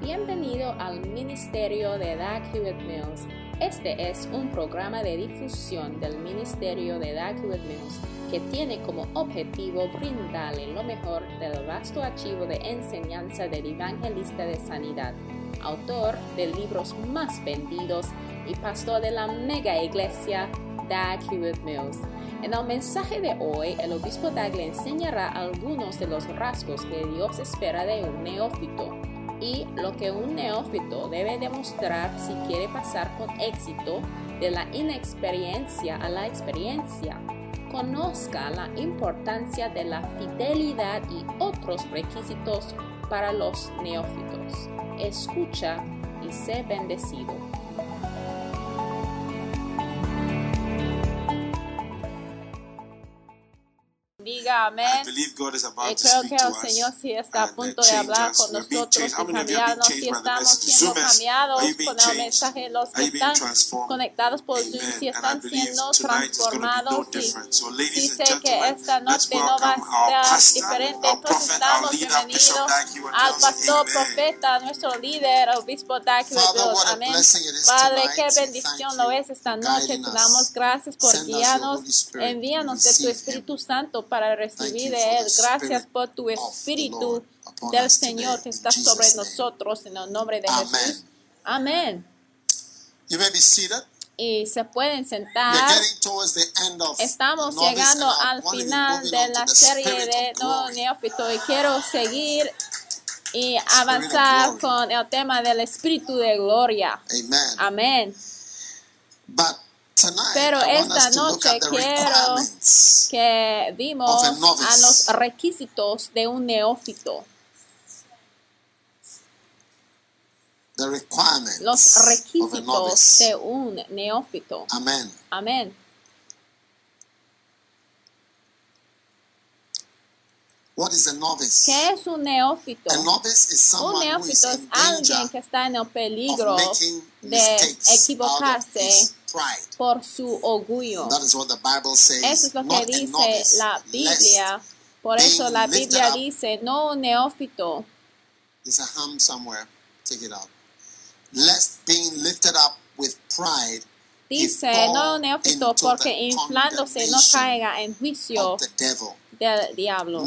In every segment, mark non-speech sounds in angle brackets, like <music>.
Bienvenido al Ministerio de Doug Hewitt Mills. Este es un programa de difusión del Ministerio de Doug Hewitt Mills que tiene como objetivo brindarle lo mejor del vasto archivo de enseñanza del evangelista de sanidad, autor de libros más vendidos y pastor de la mega iglesia Doug Hewitt Mills. En el mensaje de hoy, el obispo Doug le enseñará algunos de los rasgos que Dios espera de un neófito y lo que un neófito debe demostrar si quiere pasar con éxito de la inexperiencia a la experiencia. Conozca la importancia de la fidelidad y otros requisitos para los neófitos. Escucha y sé bendecido. Amén. Y creo que el Señor sí está a punto de hablar con nosotros y cambiarnos. Si estamos siendo cambiados con el mensaje, los que están conectados por Zoom, si están siendo transformados, si, sé que esta noche no va a ser diferente, entonces damos bienvenido al pastor profeta, nuestro líder, obispo Doug Amén. Padre, qué bendición lo es esta noche. Te damos gracias por guiarnos. Envíanos de tu Espíritu Santo para recibir de Él. Gracias por tu Espíritu del Señor que está sobre nosotros en el nombre de Jesús. Amén. Y se pueden sentar. Estamos llegando al final de la serie de No Neófito y quiero seguir y avanzar con el tema del Espíritu de Gloria. Amén. Pero esta noche quiero que vimos a los requisitos de un neófito. Los requisitos de un neófito. Amén. Amén. What is a novice? ¿Qué es un neófito? A novice is Un someone who is neófito es alguien que está en el peligro de equivocarse pride. por su orgullo. That is what the Bible says. Eso es lo que dice novice, la Biblia. Por eso la Biblia dice, no un neófito. There's a hum somewhere. Take it out. Lest being lifted up with pride, Dice, no neófito, porque inflándose no caiga en juicio of the devil. Del diablo.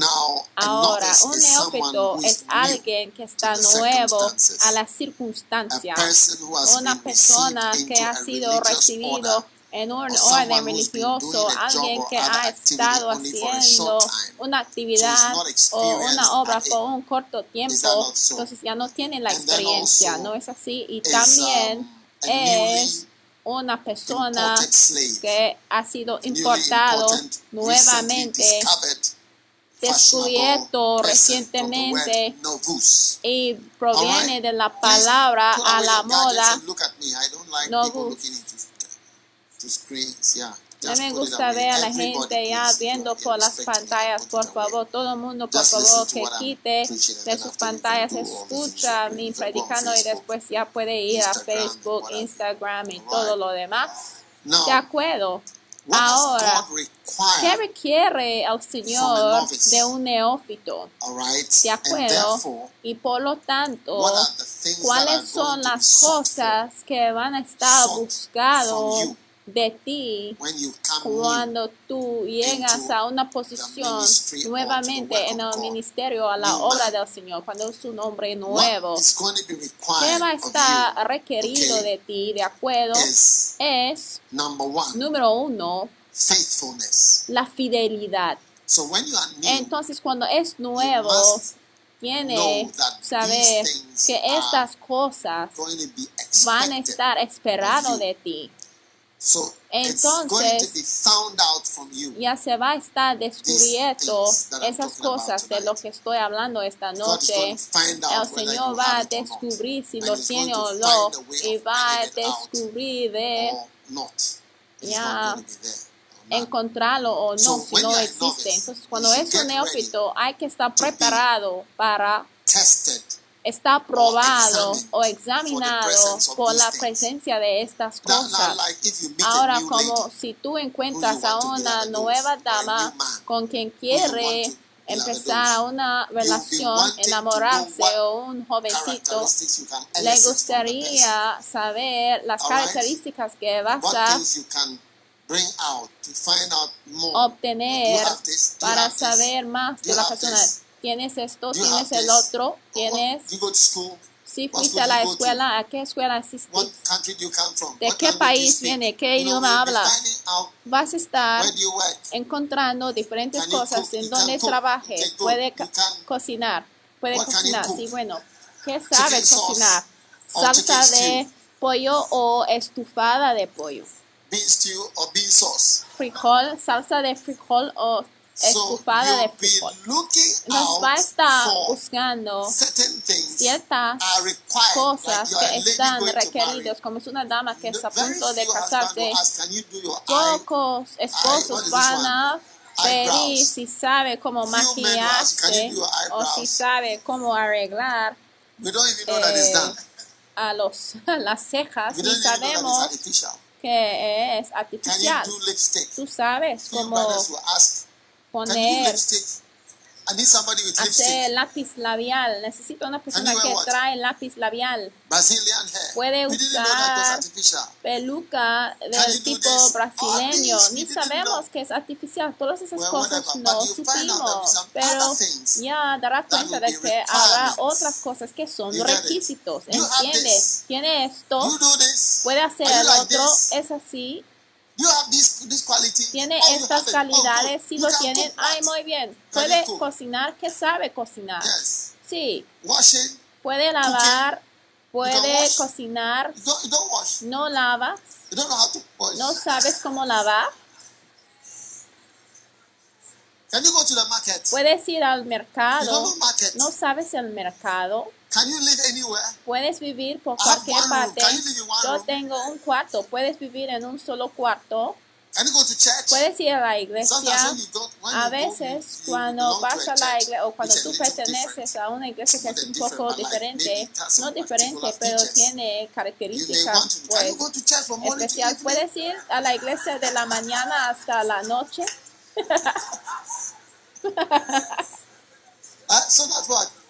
Ahora, un neófito es alguien que está nuevo a las circunstancias. Una persona que ha sido recibido en un orden religioso, alguien que ha estado haciendo una actividad o una obra por un corto tiempo, entonces ya no tiene la experiencia, ¿no es así? Y también um, a es una persona que ha sido importado nuevamente, descubierto recientemente y proviene de la palabra a la moda. Novus. No me gusta ver a la gente ya viendo por las pantallas, por favor, todo el mundo, por favor, que quite de sus pantallas, escucha on predicando y después ya puede ir a Facebook. Instagram y todo lo demás. De acuerdo. Ahora, ¿qué requiere el a Señor de un neófito? De acuerdo. Y por lo tanto, ¿cuáles son las cosas que van a estar you. De ti when you come new? cuando tú llegas a una posición nuevamente en el ministerio a la obra del Señor, cuando es un hombre nuevo, ¿qué va a estar requerido de ti? De acuerdo, es number one, número uno, faithfulness. la fidelidad. So when you are new, Entonces, cuando es nuevo, tiene saber que estas cosas van a estar you. de ti. So Entonces, ya se va a estar descubierto esas cosas de lo que estoy hablando esta noche. El Señor va a descubrir si lo tiene o no y va a descubrir de Ya. encontrarlo o no si no existe. Entonces, cuando es un neófito, hay que estar preparado para Estar probado o examinado por la presencia de estas cosas. Ahora, como si tú encuentras a una nueva dama con quien quiere empezar una relación, enamorarse o un jovencito, le gustaría saber las características que vas a obtener para saber más de la persona. Tienes esto, tienes el otro, tienes... Si fuiste a la escuela, ¿a qué escuela asististe? country do you come from? ¿De qué país viene? ¿Qué idioma habla? Vas a estar encontrando diferentes cosas en donde trabaje. Puede cocinar. Puede cocinar. Sí, bueno. ¿Qué sauce cocinar? Salsa de pollo o estufada de pollo. Bean stew or bean sauce. Frijol, salsa de frijol o estufada de looking Nos va a estar buscando ciertas cosas a que están requeridos, como es una dama que está a punto de casarse. Pocos esposos van a pedir si sabe cómo maquillarse o si sabe cómo arreglar We don't even know that it's eh, a los <laughs> las cejas. We y sabemos que es artificial. Tú sabes cómo poner? I need somebody with hacer lápiz labial. Necesito una persona que what? trae lápiz labial, Brazilian hair. Puede usar peluca del tipo this? brasileño. Ni sabemos que es artificial. Todas esas Well, cosas whatever, no supimos. Pero ya that cuenta de que habrá otras cosas que son You requisitos. You have ¿Entiende? this. Tiene esto. Puede hacer el like otro. this? Es así. You have this, this quality. Tiene Oh, estas. Oh, calidades. Si You lo tienen, ay, muy bien. Puede cocinar. ¿Qué sabe cocinar? Yes. Sí. Washing. Puede lavar. Puede cocinar. You don't, you don't wash. No lavas. You don't know how to wash. No sabes cómo lavar. Can you go to the market? Puedes ir al You don't mercado. know market. No sabes el mercado. Can you live anywhere? Puedes vivir por cualquier parte. Yo tengo un cuarto. Puedes vivir en un solo cuarto. Can you go to church? Puedes ir a la iglesia. A veces cuando vas a la iglesia o cuando tú perteneces a una iglesia que es un poco diferente, no diferente, pero tiene características pues you go to church from morning to especial. evening? Puedes ir a la iglesia de la mañana hasta la noche. <laughs> Uh, so that's what.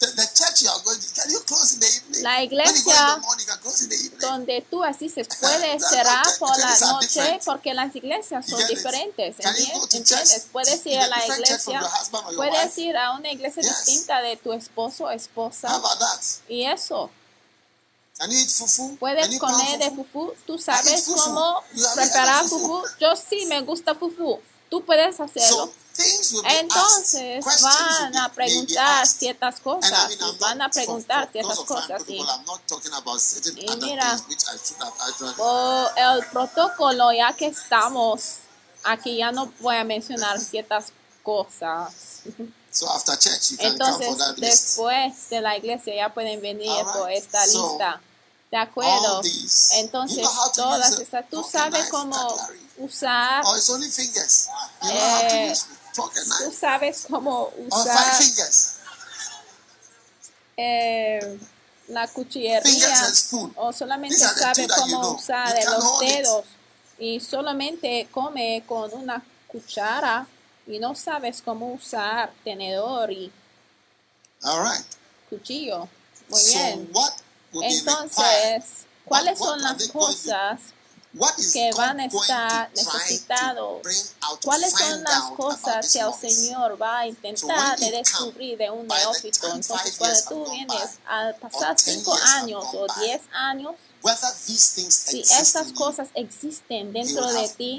The, the church you are going to, can you close in the evening? La in iglesia the morning, you can close in the evening. donde tú asistes <laughs> puede cerrar por la noche porque las iglesias son diferentes, Can you ¿enti- go to ¿entiendes? Puedes ir a la iglesia, puedes ir a una iglesia Yes. distinta de tu esposo o How esposa about that? y eso. Can you eat fufu? Puedes Can you pound comer de fufu? ¿Tú sabes fufu. cómo preparar fufu? Yo sí me gusta fufu. Tú puedes hacerlo. Entonces van a preguntar ciertas cosas. Van a preguntar ciertas cosas. y- mira. Por el protocolo, ya que estamos aquí, ya no voy a mencionar ciertas cosas. So after church, you can come Entonces, después de la iglesia ya pueden venir por esta lista. ¿De acuerdo? Entonces, todas estas, tú sabes cómo cutlery. usar, Eh, tú sabes cómo usar eh, la cuchillería o solamente These are the sabe two that you cómo usar de los dedos y solamente come con una cuchara y no sabes cómo usar tenedor y All right. cuchillo. Muy bien. Entonces, ¿cuáles son las cosas? Que van a estar necesitados? ¿Cuáles son las cosas que el? Señor va a intentar de descubrir de un neófito? Entonces, cuando tú vienes a pasar cinco años o diez años, si estas cosas existen dentro de ti,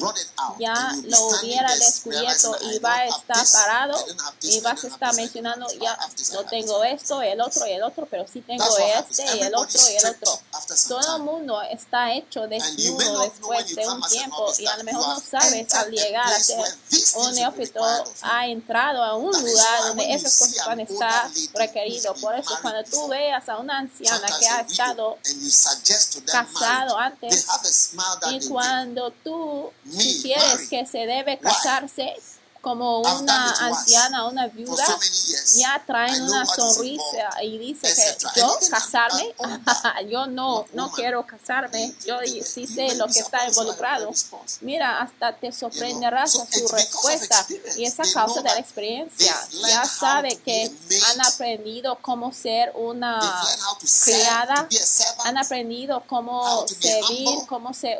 ya lo hubiera descubierto y va a estar parado y vas a estar mencionando, ya no tengo esto, el otro y el otro, pero sí tengo este y el otro y el otro. Todo el mundo está hecho desnudo después de un tiempo y a lo mejor no sabes al llegar a ser un neófito ha entrado a un lugar donde esas cosas van a estar been Por eso cuando tú veas a una anciana que ha estado casado antes y cuando tú marry. que se debe casarse, como una anciana, una viuda, ya traen una sonrisa y dice que yo casarme, <laughs> yo no, no quiero casarme, yo sí sé lo que está involucrado. Mira, hasta te sorprenderás So a su respuesta. Y es a They causa de la experiencia. Ya sabe que han aprendido cómo ser una criada, han aprendido cómo servir, cómo ser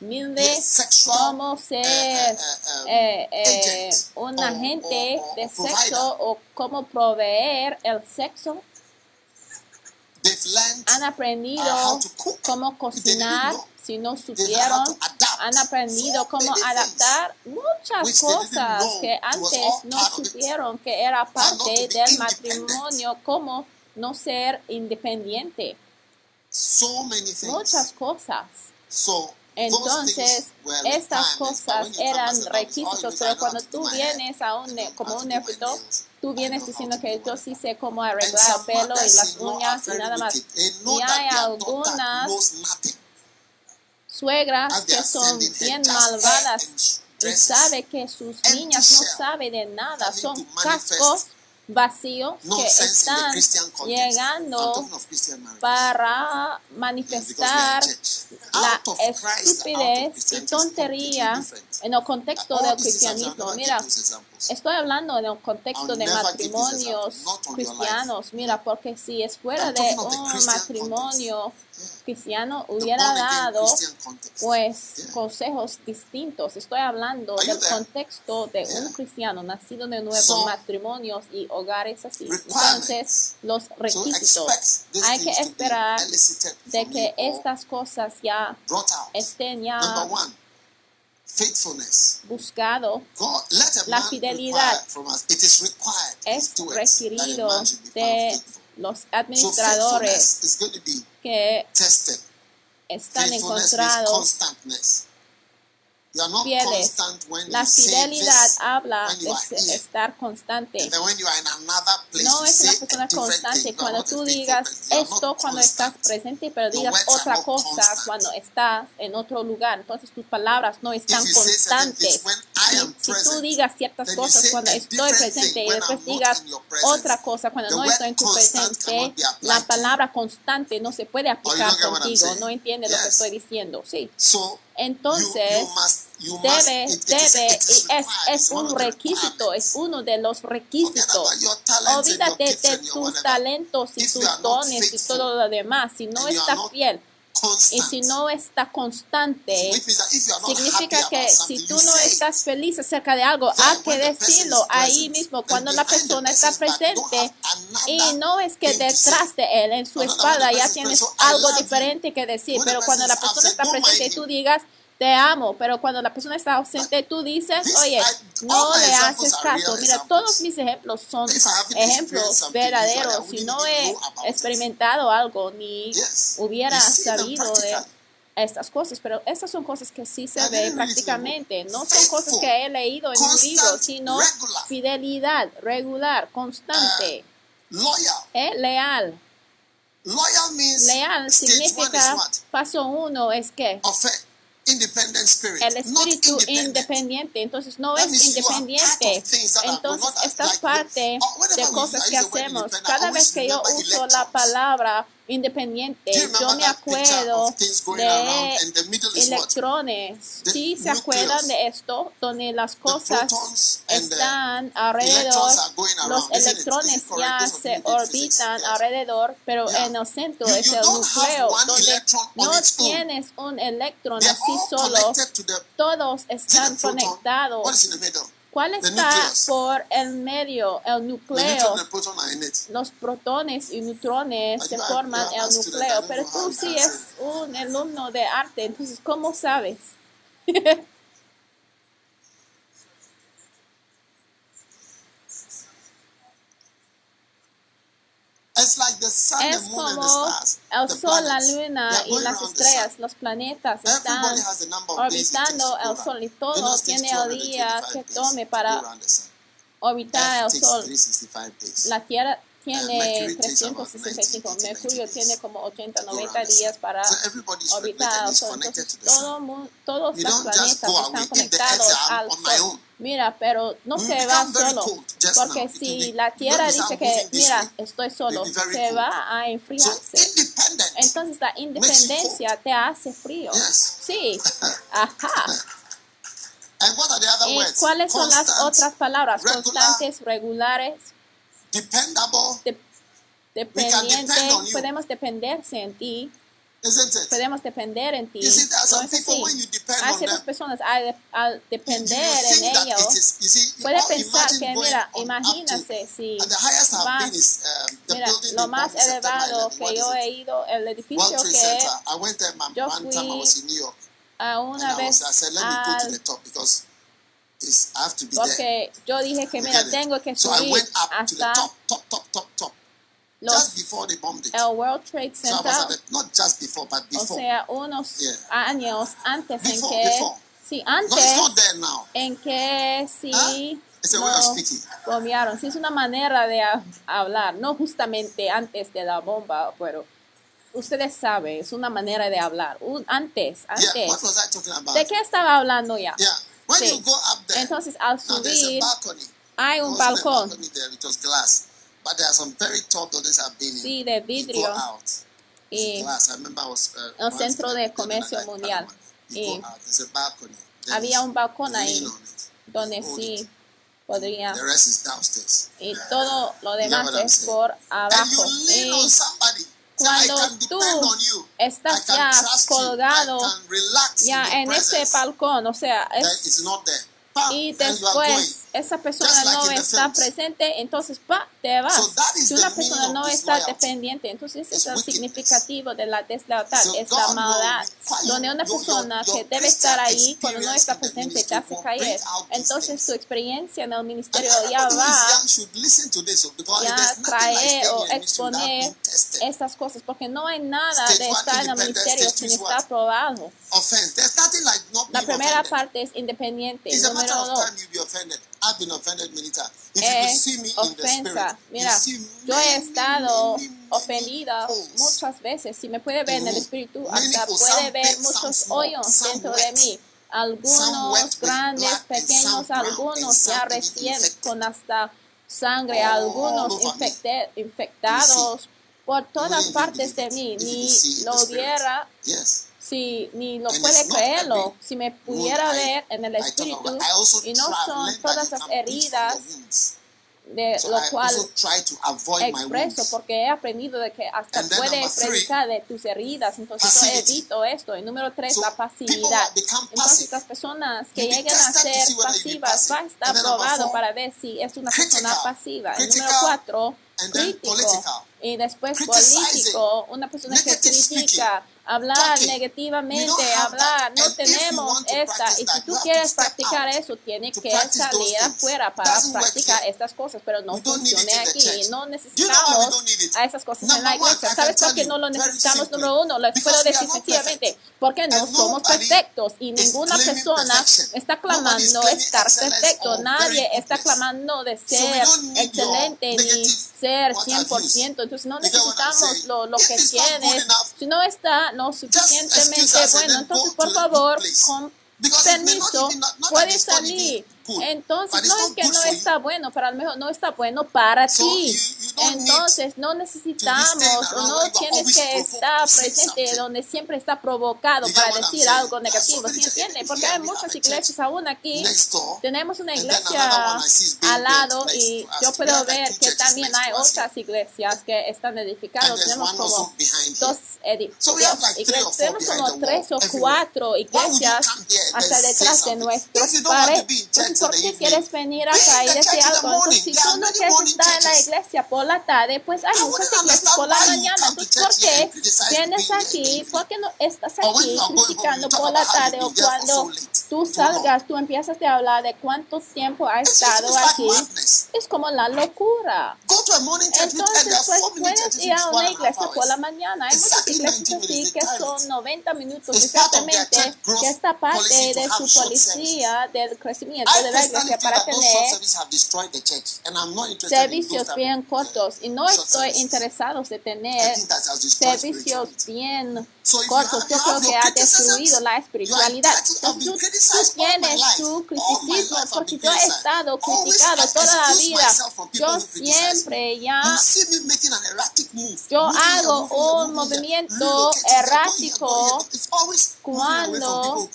humilde, a sexual. cómo ser uh, um, eh, eh, un agente de sexo o cómo proveer el sexo. Han aprendido uh, cómo cocinar, si no supieron. Han aprendido cómo adaptar muchas cosas que antes no supieron que era parte del matrimonio, cómo no ser independiente. So many things. Muchas cosas. Entonces, estas cosas eran requisitos, pero cuando tú vienes a un, como un neófito, tú vienes diciendo que yo sí sé cómo arreglar el pelo y las uñas y nada más. Y hay algunas suegras que son bien malvadas y sabe que sus niñas no saben de nada, son cascos vacíos que están llegando para manifestar la estupidez y tontería en el contexto del cristianismo. Mira, estoy hablando en el contexto de matrimonios cristianos. Mira, porque si es fuera de un matrimonio cristiano, hubiera dado pues consejos distintos. Estoy hablando del contexto de un cristiano nacido de nuevo, matrimonios y hogares así. Entonces, los requisitos. Hay que esperar de que estas cosas ya estén ya buscado. La fidelidad Es requerido de los administradores que están encontrados constantness. You are not fieles. La fidelidad habla de estar constante. No es una persona constante cuando tú digas esto cuando estás presente, pero digas otra cosa cuando estás en otro lugar. Entonces tus palabras no están constantes. Si, si tú digas ciertas cosas cuando estoy presente y después digas otra cosa cuando no estoy en tu presente, la palabra constante no se puede aplicar what I'm contigo. No entiende lo que estoy diciendo. Sí. So Entonces, you, you must, you must, debe, it, it is, debe, it is y es, es un requisito, es uno de los requisitos. Olvídate de tus talentos y tus dones y todo lo demás. Si no estás not y si no está constante, significa que si tú no estás feliz acerca de algo, hay que the person decirlo ahí mismo cuando la persona está presente. Y no es que detrás de él, en su espalda, ya tienes says, "I algo love you." diferente que decir. Pero cuando la persona está presente, him. tú digas, te amo. Pero cuando la persona está ausente, tú dices, oye, no le haces caso. Mira, todos mis ejemplos son ejemplos verdaderos. Si no he experimentado algo ni hubiera sabido de estas cosas, pero estas son cosas que sí se ve prácticamente, no son cosas que he leído en un libro, sino fidelidad regular, constante, Loyal. eh, leal. Loyal means Leal significa, paso uno es que independent spirit. el espíritu independiente, entonces no That es independiente, entonces esta like- parte whenever de cosas que hacemos. Cada vez que yo uso la palabra independiente, yo me acuerdo de electrones. Sí, se acuerdan de esto, donde las cosas están alrededor, los electrones ya se orbitan alrededor, pero en el centro es el núcleo, donde no tienes un electrón así solo, todos están conectados. ¿Cuál está por el medio, el núcleo? Los protones y neutrones se forman el núcleo, pero tú you sí es un alumno de arte, entonces ¿cómo sabes? <laughs> It's like the sun, Es como el sol, la luna y las estrellas, los planetas están orbitando el sol y todo tiene el día 225 que tome to para orbitar el sol. 365. La Tierra Uh, tiene Mercury takes about 365, 90, Mercurio 90 tiene days como 80, mira, pero no se va solo, porque si la tierra dice que, mira, estoy solo, se va a enfriarse. Entonces la independencia te hace frío. Sí, <laughs> ajá. ¿Y eh, cuáles son las otras palabras? Constantes, regulares, dependientes. Podemos dependerse en ti. Podemos depender en ti. ¿No es así? Hay ciertas personas, al, al depender en ellos, puede pensar que, mira, imagínate si mira, lo más elevado que yo he ido, el edificio que yo fui a una vez al porque yo dije que mira, tengo que subir hasta just before they bombed. El World Trade Center. O sea, just before, but before. O sea, unos años antes en que. Sí, antes. No, it's not there now. En que sí. Huh? It's a way of Sí, es una manera de hablar. No justamente antes de la bomba, pero. Ustedes saben, es una manera de hablar. Antes, antes. What was I about? ¿De qué estaba hablando ya? Yeah. When sí. you go up there, Entonces, al subir, hay un balcón. But there are some very tall buildings I've been. Sí, de vidrio. Eh, you eh, out. El centro de comercio mundial. A balcony. Había un balcón ahí donde sí podría. The rest is downstairs. Y todo lo demás you know es por abajo. Eh, y cuando tú estás ya colgado ya en ese balcón, o sea, es, y después esa persona no está presente, entonces pa, te vas. So si una persona no está dependiente, entonces es el significativo de la deslealtad, so es la maldad, donde una persona your, your, your que debe estar ahí cuando no está presente te hace caer. Entonces tu experiencia en el ministerio ya va a traer o exponer estas cosas, porque no hay nada de estar en el ministerio sin estar aprobado. La primera parte es independiente, número dos. I've been offended many times. If you see me ofensa. in the spirit, Mira, you see yo he estado ofendida muchas veces. Si me puede ver en el espíritu, hasta puede ver muchos hoyos dentro de mí. Algunos grandes, pequeños, algunos ya recién con hasta sangre, algunos infectados por todas partes de mí. Ni lo hubiera. Yes si ni lo puede creerlo, si me pudiera ver en el espíritu, y no son todas las heridas de lo cual expreso, porque he aprendido de que hasta puedes predicar de tus heridas, entonces yo evito esto. Y número tres, la pasividad. Entonces las personas que llegan a ser pasivas va a estar probado para ver si es una persona pasiva. Y número cuatro, crítico. y después político, una persona que critica hablar negativamente, hablar, no tenemos esta. Y si tú quieres practicar eso, tienes que salir afuera para practicar estas cosas, pero no funciona aquí. No necesitamos a esas cosas en la iglesia. ¿Sabes por qué no lo necesitamos? Número uno, lo puedo decir sencillamente, porque no somos perfectos y ninguna persona está clamando estar perfecto. Nadie está clamando de ser excelente ni ser 100%. Entonces no necesitamos lo, lo que tienes. Si no está, no suficientemente. Bueno. Entonces, por favor, con permiso, puede salir. Entonces, no es que no está bueno, para lo mejor no está bueno para ti. Entonces, no necesitamos o no tienes que estar presente donde siempre está provocado para decir algo negativo, ¿sí entiende? Porque hay muchas iglesias aún aquí. Tenemos una iglesia al lado y yo puedo ver que también hay otras iglesias que están edificadas. Tenemos como dos, iglesias. Tenemos como tres o cuatro iglesias hasta detrás de nuestro pared. ¿por qué quieres venir acá y decir algo? Si tú no quieres estar en la iglesia por la tarde, pues hay muchas iglesias por la mañana. Pues, ¿por qué vienes aquí? ¿Por qué no estás aquí criticando por la tarde o cuando tú salgas, tú empiezas a hablar de cuánto tiempo has estado aquí, es como la locura. Entonces, pues puedes ir a una iglesia por la mañana. Hay muchas iglesias así que son 90 minutos exactamente, que esta parte de su policía del crecimiento de la iglesia para tener servicios bien cortos. Y no estoy interesado de tener servicios bien cortos. Yo creo que ha destruido la espiritualidad. Entonces, tú tienes tu criticismo porque yo he estado criticado toda la vida. Yo siempre ya. Yo hago un movimiento errático cuando-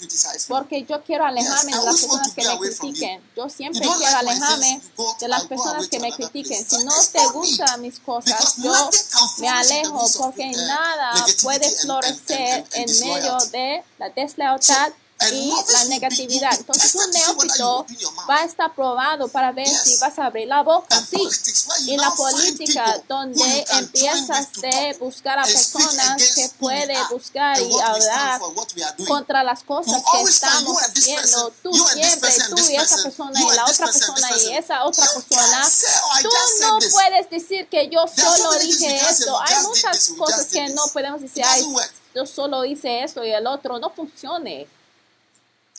porque yo quiero alejarme de las personas que me critiquen. Yo siempre quiero alejarme de las personas que me critiquen. Si no te gustan mis cosas, yo me alejo porque nada puede florecer en medio de la deslealtad y la negatividad. Entonces un neófito va a estar probado para ver si vas a abrir la boca. Sí. Y la política donde empiezas de buscar a personas que puede buscar y hablar contra las cosas que estamos haciendo, tú siempre, tú y esa person, persona y la otra persona y esa otra persona. "Oh, Tú no this." puedes decir que yo solo dije esto. "We Hay muchas cosas que no this". podemos decir, ay, yo solo hice esto y el otro. No funcione.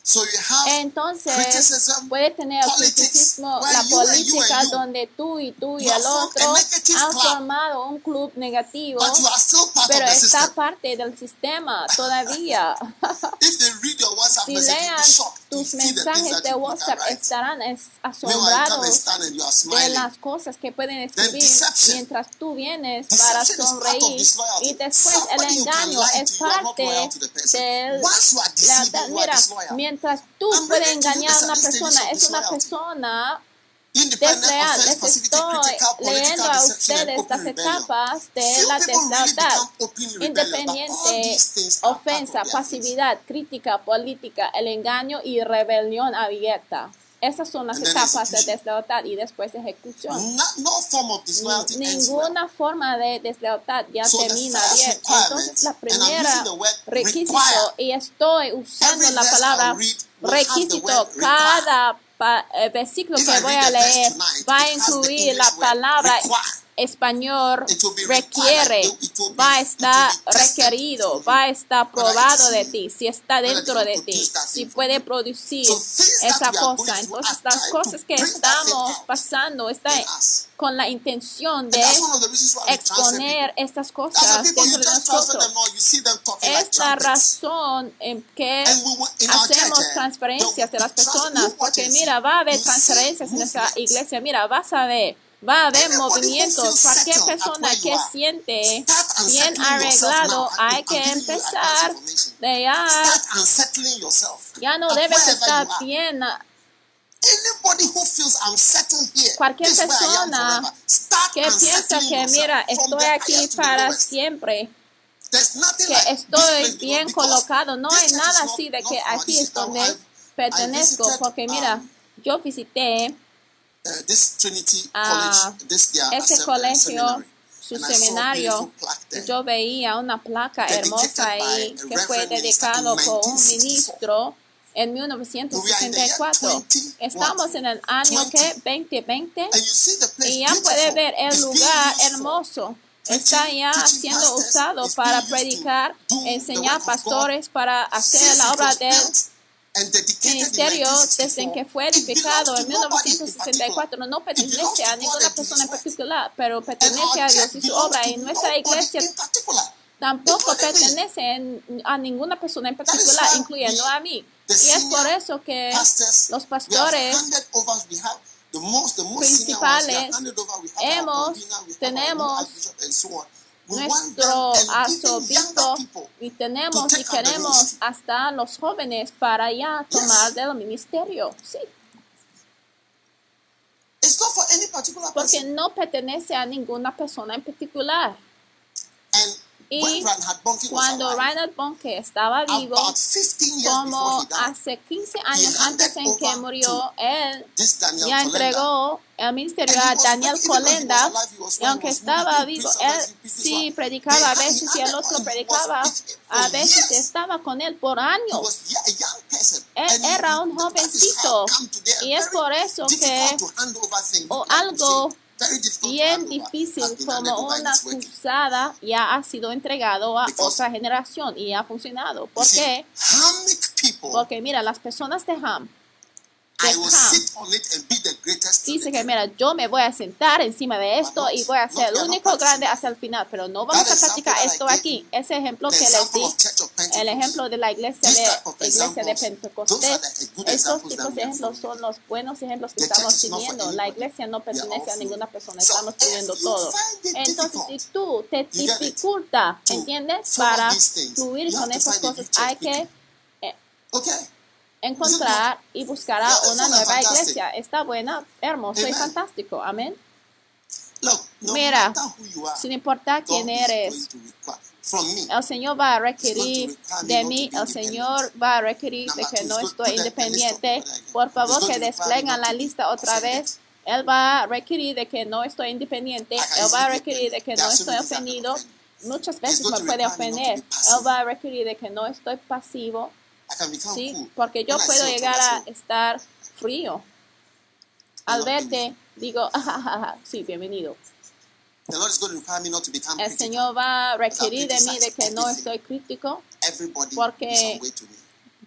So you have Entonces, criticism, puede tener el politics, la you you política, and you, donde tú y tú y you el otro han formado un club negativo, but you are still part pero of the está system. parte del sistema todavía. <laughs> If they read your WhatsApp si message, tus mensajes de WhatsApp, estarán asombrados de las cosas que pueden escribir mientras tú vienes para sonreír. Y después el engaño es parte you are Mira, mientras tú puedes engañar a una persona, es una persona desleal. Les estoy leyendo a ustedes las etapas de la deslealtad. Independiente, ofensa, pasividad, crítica, política, el engaño y rebelión abierta. Esas son las etapas de deslealtad y después ejecución. No, no form of disloyalty ends well. Ninguna forma de deslealtad ya termina bien. Entonces la primera requisito, y estoy usando la palabra requisito, cada versículo If que I voy read a the verse leer tonight, va a it has the incluir English la word palabra require. Español requiere, va a estar requerido, va a estar probado de ti, si está dentro de ti, si puede producir esa cosa. Entonces las cosas que estamos pasando está in us. con la intención de exponer estas cosas dentro de nosotros. Es la razón en que hacemos transferencias de las personas, porque mira, va a haber transferencias en nuestra iglesia, mira, vas a ver, va a haber movimientos. Cualquier persona que siente bien arreglado, hay que empezar. de ya, ya no debes estar bien. Cualquier persona Que piensa que mira, estoy aquí para siempre. Que estoy bien colocado. No hay nada así de que aquí es donde pertenezco, porque mira, um, yo visité uh, this Trinity Ah, College, this their ese colegio, seminary. su And seminario, yo veía una placa hermosa ahí que fue dedicado por un 1964. ministro en We are in the year 1964. 20, Estamos en el año 20. que 2020 And you see the place y ya puede ver el lugar hermoso. Está ya siendo usado para predicar, enseñar pastores para hacer la obra del in ministerio desde 1964, que fue edificado en to nobody in particular. 1964 no pertenece a ninguna persona en particular, pero pertenece a Dios y su obra y nuestra iglesia tampoco pertenece en- a ninguna persona en particular, incluyendo a mí. Y es por eso que los pastores principales hemos, tenemos nuestro arzobispo y tenemos y queremos hasta los jóvenes para ya tomar del ministerio. Sí, porque no pertenece a ninguna persona en particular. Y Cuando Reinhard Bonke estaba vivo, about 15 years como hace 15 años antes en que murió, él ya entregó el ministerio a Daniel Colenda y aunque estaba vivo, él sí predicaba a veces y el otro predicaba, a veces estaba con él por años. Él era un jovencito y es por eso que o algo bien difícil como una cruzada ya ha sido entregado a otra generación y ha funcionado. ¿Por qué? Porque mira, las personas de Ham I will sit on it and be the greatest. Dice que, mira, yo me voy a sentar encima de esto y voy a ser el único grande hasta el final, pero no vamos a practicar esto aquí. Ese ejemplo que les di, el ejemplo de la iglesia de, iglesia de Pentecostés, estos tipos de ejemplos son los buenos ejemplos que estamos siguiendo. La iglesia no pertenece a ninguna persona, So, estamos you todo. Entonces, si tú te dificulta, ¿entiendes? Para fluir con esas cosas hay que eh, Okay. Encontrar y buscar a una nueva iglesia. Está buena, hermoso y fantástico. Amén. Mira, Sin importar quién eres, el Señor va a requerir de mí, el Señor va a requerir de que no estoy independiente. Por favor, que despleguen la lista otra vez. Él va a requerir de que no estoy independiente. Él va a requerir de que no estoy ofendido. Muchas veces me puede ofender. Él va a requerir de que no estoy pasivo. Sí, cool. porque yo puedo llegar a estar frío. Al verte, digo, <laughs> sí, bienvenido. El. Señor va a requerir de mí de que no estoy crítico. Porque.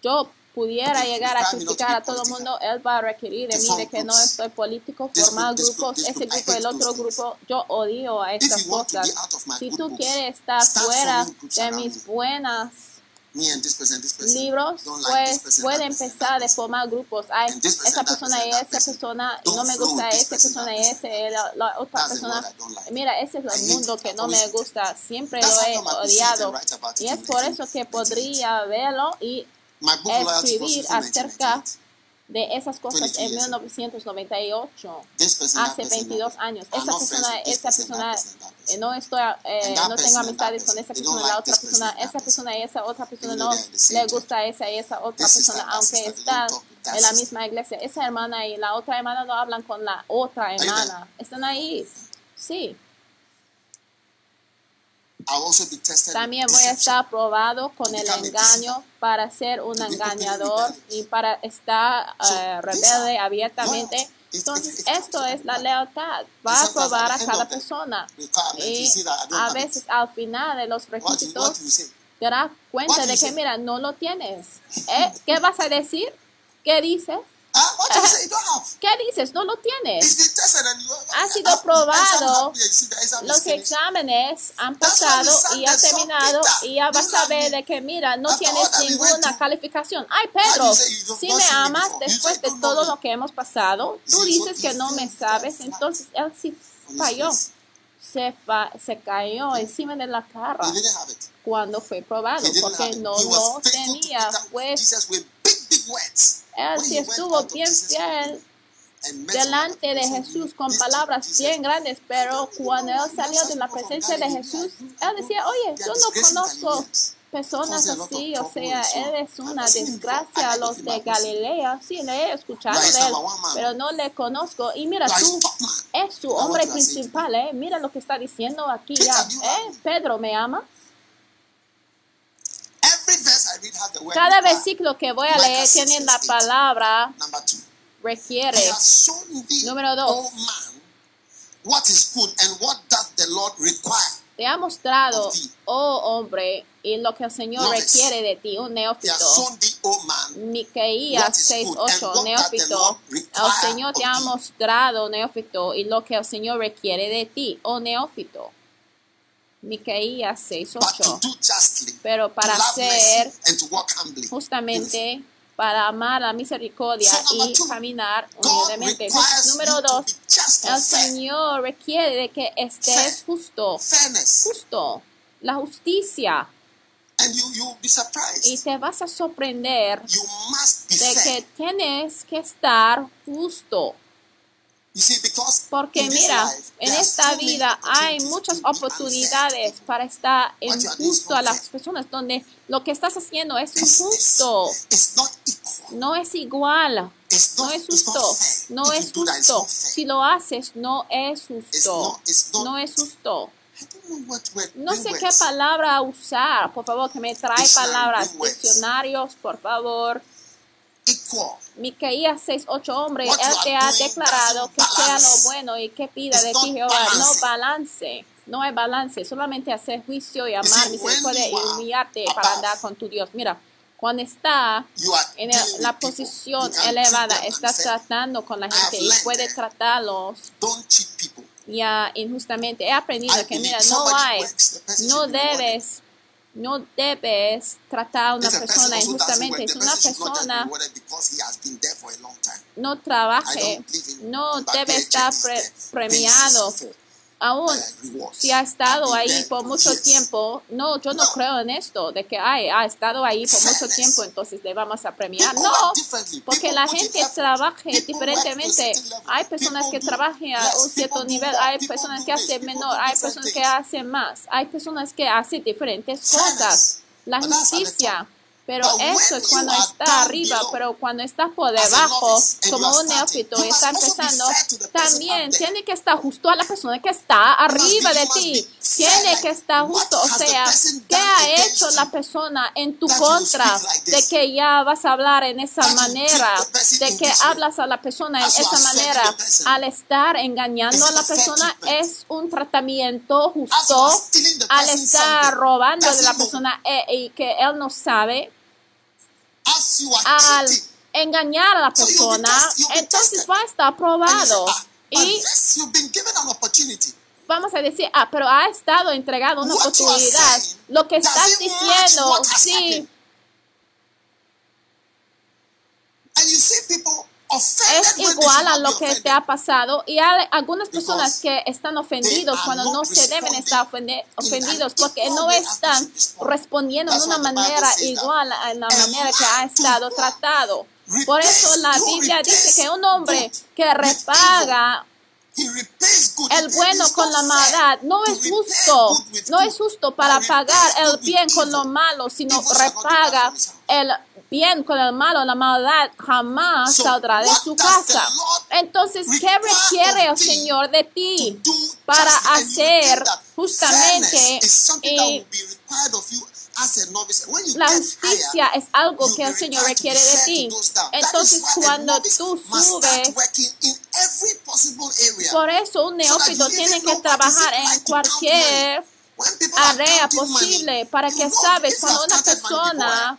Yo pudiera llegar a criticar a todo el mundo, Él va a requerir de mí de que no estoy político, formar grupos, ese grupo, el otro grupo. Yo odio a estas cosas. Si tú quieres estar fuera de mis buenas Person. libros, pues puede empezar de formar grupos. Hay esa persona y esa person. persona no me gusta person, persona y ese la, la otra persona. Mira, ese es el mundo que no me gusta. Siempre lo he odiado. Y es por eso 1998. que podría verlo y escribir acerca 1998. De esas cosas 22 en years ago. 1998. This person, that Hace person, 22 that- años. I'm Esa persona, this esa person, persona, no estoy, eh, no tengo amistades con esa persona, la otra persona, esa persona y esa otra persona no le gusta a esa y esa otra persona, aunque están en la misma iglesia. Esa hermana y la otra hermana no hablan con la otra hermana. Están ahí. Sí. También voy a estar probado con el engaño para ser un engañador y para estar these rebelde abiertamente. Entonces, esto es la lealtad. Va a probar a cada persona. Y a veces al final de los requisitos te das cuenta de que, mira, no lo tienes. <laughs> ¿Eh? ¿Qué vas a decir? ¿Qué dices? Ah, what you say? You don't have. ¿Qué dices? No lo tienes. Ha sido probado. Los exámenes han pasado y ha terminado y ya vas a ver de que mira, no tienes ninguna calificación. Ay, Pedro, si me amas después de todo lo que hemos pasado, tú dices que no me sabes, entonces él sí falló. Se, fa- se cayó encima de la cara cuando fue probado porque no lo tenía. Peter, él sí estuvo bien fiel delante de Jesús con "This palabras bien grandes, pero cuando él salió de la presencia de Jesús, él decía, oye, yo no conozco personas así, o sea, él es una desgracia a los de. Galilea, sí, le he escuchado de él, pero no le conozco. Y mira, tú es su hombre principal, ¿eh? Mira lo que está diciendo aquí ya, ¿eh? Pedro, ¿me ama? Every verse I read has the word Cada versículo que voy a leer 6, tiene la verse 8. palabra requiere. Número dos. O man, what is good and what doth the Lord require. Te ha mostrado, oh hombre, y lo que el Señor requiere de ti, un neófito. shown thee, O man, Micaías what is good and 6:8, what doth the neófito, el Señor te ha mostrado, neófito, y lo que el Señor requiere de ti, oh neófito. Micaías but to 6:8. do justly, Pero to para hacer justamente para amar la misericordia y caminar humildemente. Número dos, el. Señor requiere de que estés justo, justo, la justicia. Y te vas a sorprender de que tienes que estar justo. Porque mira, en esta vida hay muchas oportunidades para estar injusto a las personas donde lo que estás haciendo es injusto. No es igual. No es justo. No es justo. Si lo haces, no es justo. No es justo. No sé qué palabra usar. Por favor, que me trae palabras. Diccionarios, por favor. Equal. Micaías 6:8 hombre, What él te ha declarado que sea lo bueno y que pida de ti Jehová. No balance. No hay balance. Solamente hacer juicio y amar misericordia y humillarte para andar con tu Dios. Mira, cuando está en el- la posición elevada, estás tratando con la gente y puede tratarlos ya injustamente. He aprendido que, mira, no hay, no debes, no debes tratar a una persona injustamente. Si una persona no trabaje, no debe estar pre- premiado. Aún si ha estado ahí por mucho tiempo, no, yo no creo en esto, de que ay, ha estado ahí por mucho tiempo, entonces le vamos a premiar. No, porque la gente trabaje diferentemente. Hay personas que trabajan a un cierto nivel, hay personas que hacen menor, hay personas que hacen más, hay personas que hacen diferentes cosas. La justicia. Pero eso es cuando está arriba, pero cuando está por debajo, como un neófito y está empezando, también tiene que estar justo a la persona que está arriba de ti. Tiene que estar justo, o sea, ¿qué ha hecho la persona en tu contra de que ya vas a hablar en esa manera, de que hablas a la persona en esa manera, al estar engañando a la persona es un tratamiento justo. al estar robando de la persona eh, y que él no sabe al engañar a la persona, entonces va a estar probado. but Y vamos a decir, ah, pero ha estado entregado una oportunidad. Lo que estás diciendo, sí. And you see people es igual a lo que te ha pasado. Y hay algunas personas que están ofendidos cuando no se deben estar ofendidos porque no están respondiendo de una manera igual a la manera que ha estado tratado. Por eso la Biblia dice que un hombre que repaga el bueno con la maldad. No es justo, no es justo para pagar el bien con lo malo, sino repaga el bien con el malo, la maldad jamás saldrá de su casa. Entonces, ¿qué requiere el Señor de ti para hacer justamente you la justicia es algo que el Señor requiere de ti. Entonces, cuando tú subes, por eso un neófito tiene que trabajar en cualquier área posible para que sabes cuando una persona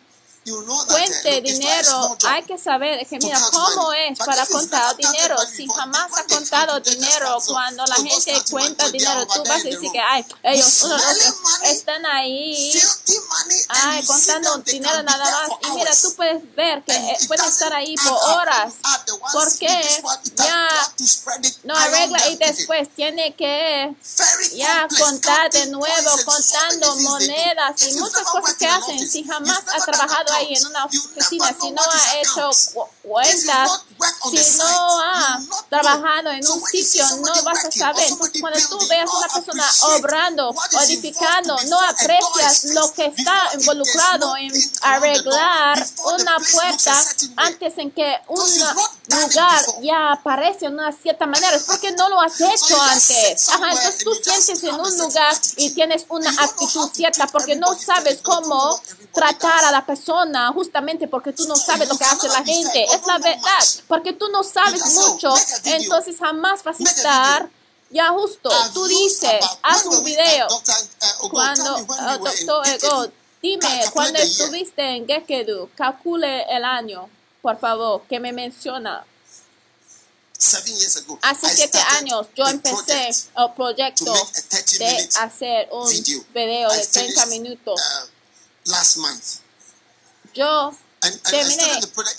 uh, a dinero, hay que saber que mira cómo es para contar dinero. Si jamás has they contado dinero, cuando la gente cuenta dinero, tú vas a decir que ay, ellos <laughs> están ahí ay, contando dinero nada más. Y mira, tú puedes ver que eh, pueden estar ahí por horas. Add the ones ¿Por with qué? this one, it has Ya no arregla y después tiene que ya contar de nuevo, contando monedas y muchas cosas que hacen. Si jamás ha trabajado ahí en una oficina, si no ha hecho cuentas, si no ha trabajado en un sitio, no vas a saber. cuando tú veas or una persona obrando edificando, no a aprecias lo que está involucrado en arreglar una a puerta antes en que un lugar ya aparece de una cierta manera. Es porque no lo has hecho antes. Ajá, entonces tú sientes en a un lugar y tienes una actitud cierta porque no sabes cómo tratar a la persona justamente porque tú no sabes lo que hace la gente. Es la verdad, porque tú no sabes mucho, entonces jamás vas a estar ya justo. Tú dices, haz un video. uh, uh, Cuando, in doctor. Ego, dime, cuando estuviste en Gekedu, calcule el año, por favor, que me menciona. Hace siete años yo empecé el to proyecto make a 30 de hacer un video. de 30 finished, minutos. uh, last month. Yo And, and I terminé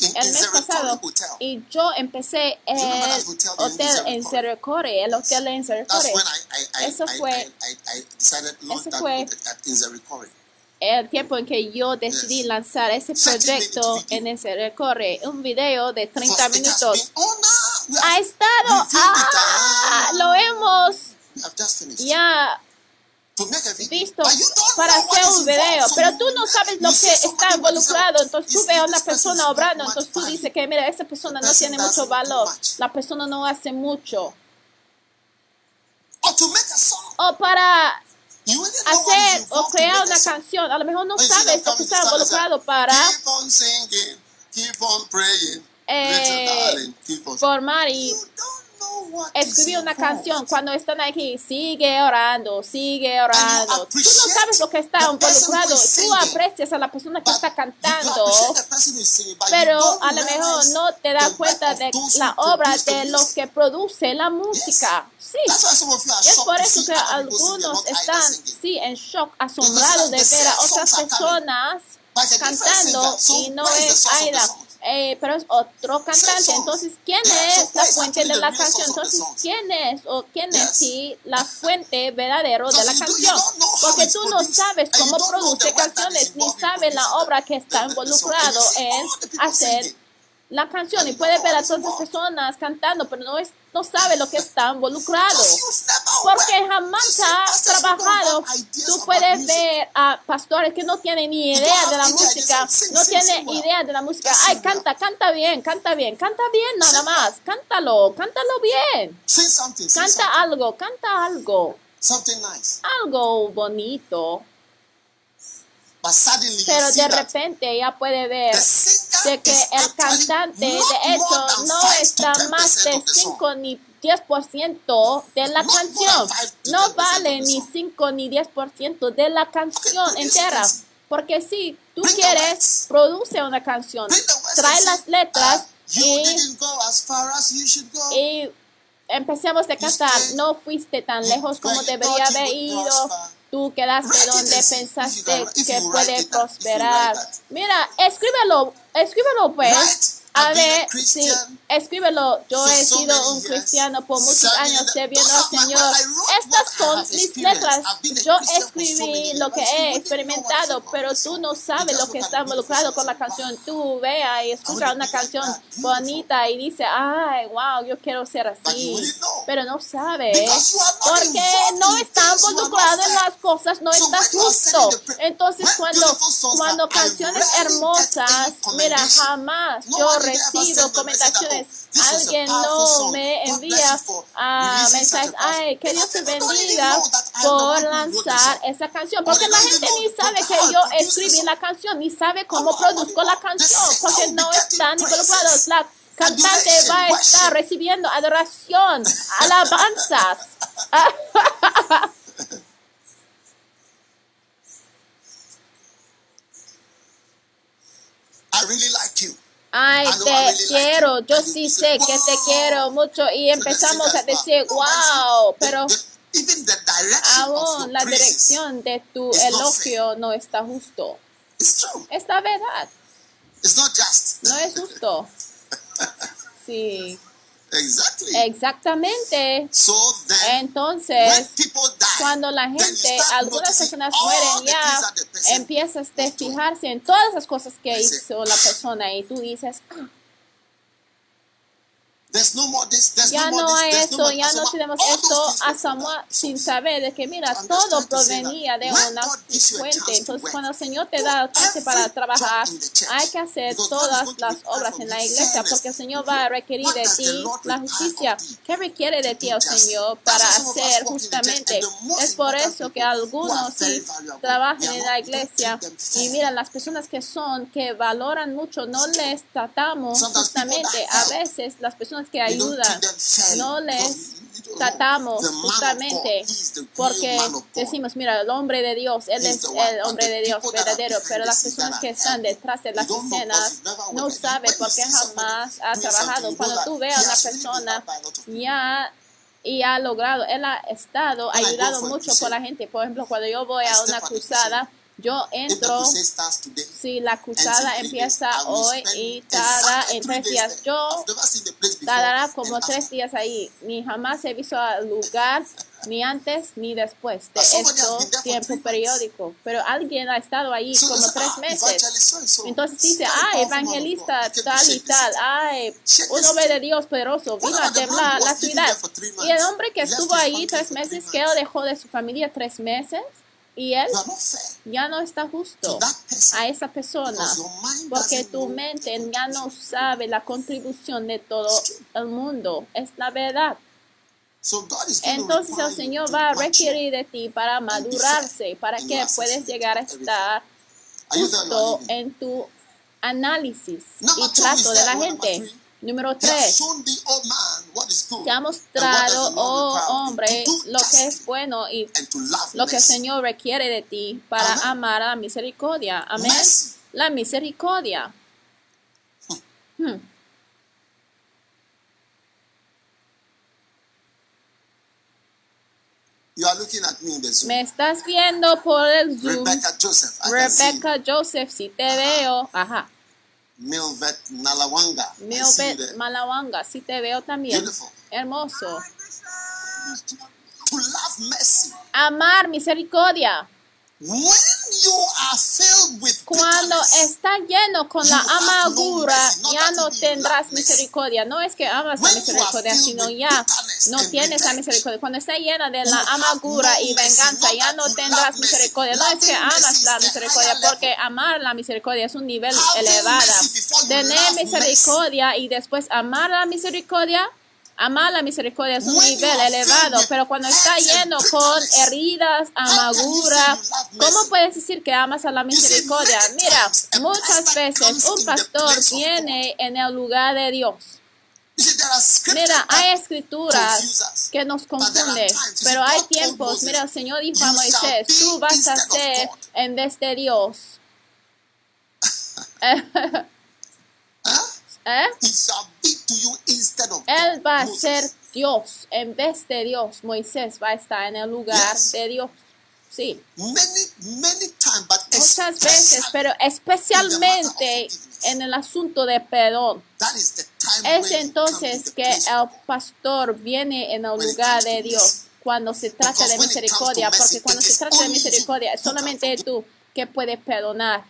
in, el mes pasado y yo empecé that el hotel en? Zerikori, el hotel en I, Eso fue- eso fue- el tiempo en que yo decidí Yes. lanzar ese 30 proyecto en ese recorre, un video de 30 First, it has minutos. been- oh, no, Ha estado, ah, lo hemos ya to make a video. Visto don't para hacer un video, pero tú no sabes lo que está involucrado, entonces tú ves a una persona obrando, entonces tú dices que mira, esa persona no tiene mucho valor, la persona no hace mucho. O para hacer o crear una canción, a lo mejor no sabes lo que está involucrado para Keep on singing, keep on praying, Eh, formar y Escribir una canción cuando están aquí, sigue orando, sigue orando. Tú no sabes lo que está involucrado. Tú aprecias a la persona que está cantando, pero a lo mejor no te das cuenta de la obra produce de los que producen la música. Sí. Es por eso que algunos están, sí, en shock, asombrados de ver a otras personas cantando y no es Aida? Eh, pero es otro cantante. Entonces, ¿quién es la fuente de la canción? Entonces? ¿quién es o quién es sí la fuente verdadero de la canción? Porque tú no sabes cómo produce canciones ni sabes la obra que está involucrado en hacer la canción y puedes ver a todas las personas cantando, pero no es no sabe lo que está involucrado. Porque jamás don't trabajado. Tú puedes ver a pastores que no tienen ni idea de la música, no tienen idea de la música. Ay, canta, canta bien, canta bien, canta bien nada más. Cántalo, cántalo bien. Canta algo, canta algo, Something nice. algo bonito. Pero de repente ya puede ver de que el cantante de hecho no 5 to está 10% más de of the song. 5 ni 10% de la canción. than 5 to No 10% vale ni song. 5 ni 10% de la canción entera. Porque si tú quieres, produce una canción, trae las letras you y, didn't go as far as you should go. y empecemos de cantar. No fuiste tan lejos como debería haber ido. Tú quedaste it donde pensaste que puede prosperar. Mira, escríbelo, escríbelo pues. A ver, sí, escríbelo. Yo he sido un cristiano por muchos años sirviendo al Señor. Estas son mis letras. Yo escribí lo que he experimentado, pero tú no sabes lo que está involucrado con la canción. Tú vea y escucha una canción bonita y dice, ay, wow, yo quiero ser así. Pero no sabes porque no está involucrado en las cosas, no está justo. Entonces cuando, cuando canciones hermosas, mira, jamás yo recibo comentaciones. Alguien no me envía releasing mensajes, ay, que Dios te bendiga por lanzar esa canción. Or Porque la gente ni sabe que yo escribí la canción, ni sabe cómo produzco la canción, porque no están involucrados. praises, La cantante va a estar recibiendo adoración, alabanzas. <laughs> <laughs> I really like you. Ay, te quiero, yo sí sé que te quiero mucho y empezamos a decir, wow, pero aún la dirección de tu elogio no está justo. Esta verdad, no es justo. <laughs> Sí, exactamente. Entonces, cuando la gente, algunas personas mueren ya, empiezas a fijarse en todas las cosas que hizo la persona y tú dices, ah, There's no more this, there's ya no hay esto, ya no tenemos esto a Samuel sin saber de que mira, todo provenía de una fuente. Entonces cuando el Señor te da chance para trabajar, hay que hacer todas las obras en la iglesia porque el Señor va a requerir de ti la justicia. ¿Qué requiere de ti el. Señor para hacer justamente? Es por eso que algunos sí trabajan en la iglesia y mira, las personas que son, que valoran mucho, no les tratamos justamente. A veces las personas que We don't ayudan, no les tratamos justamente porque decimos, mira, el hombre de Dios, Él es el hombre de Dios verdadero, pero las personas que están detrás de las escenas no saben see somebody jamás ha trabajado. Cuando tú veas a una persona ya y ha logrado, él ha estado ayudado mucho con la gente. Por ejemplo, cuando yo voy a una cruzada, yo entro si la cruzada empieza hoy y tarda en tres días. Yo tardará como tres días ahí. Ni jamás he visto al lugar, ni antes ni después de esto tiempo periódico. Pero alguien ha estado ahí como tres "Ah, meses. Entonces dice, of evangelista tal y tal, ay, un hombre de Dios poderoso, vino a temblar la living ciudad. Y el hombre que estuvo ahí tres meses, que months. dejó de su familia tres meses, y él ya no está to justo a esa persona. Porque tu mente ya no sabe la contribución de todo el mundo. Es la verdad. Entonces el Señor va a requerir de ti para madurarse, para que puedas llegar a estar justo en tu análisis y trato de la gente. Número He has 3. shown thee, oh man, what is good. Te ha mostrado, oh hombre, lo que es bueno y lo que el. Señor requiere de ti para amar a la misericordia. Amén. La misericordia. Hmm. You are looking at me in the Zoom. Me estás viendo por el Zoom. Rebecca Joseph. I can see Rebecca Joseph, si te veo. Ajá. Milvet Milbet there. Malawanga, si te veo también. Beautiful. Hermoso. To love mercy. Amar misericordia. Cuando está lleno con la amargura, ya no tendrás misericordia. No es que amas la When you are misericordia, filled sino with ya no tienes la misericordia. Cuando está llena de la amargura y venganza, ya no tendrás misericordia. No es que amas la misericordia, porque amar la misericordia es un nivel elevado. Tener misericordia y después amar la misericordia. Amar la misericordia es un nivel elevado, pero cuando está lleno con heridas, amargura, ¿cómo puedes decir que amas a la misericordia? Mira, muchas veces un pastor viene en el lugar de Dios. Mira, hay escrituras que nos confunden, pero hay tiempos, mira, el Señor dijo "You a Moisés, tú vas a ser God." en vez de Dios. <laughs> <laughs> ¿Eh? He shall be to you instead of Él va a ser Dios en vez de Dios. Moisés va a estar en el lugar Yes. de Dios. Sí, Many, many times, but muchas veces, pero especialmente en el asunto de perdón. Es entonces que el pastor viene en el lugar de Dios cuando se trata de misericordia, porque cuando se trata de misericordia es solamente tú que puedes perdonar.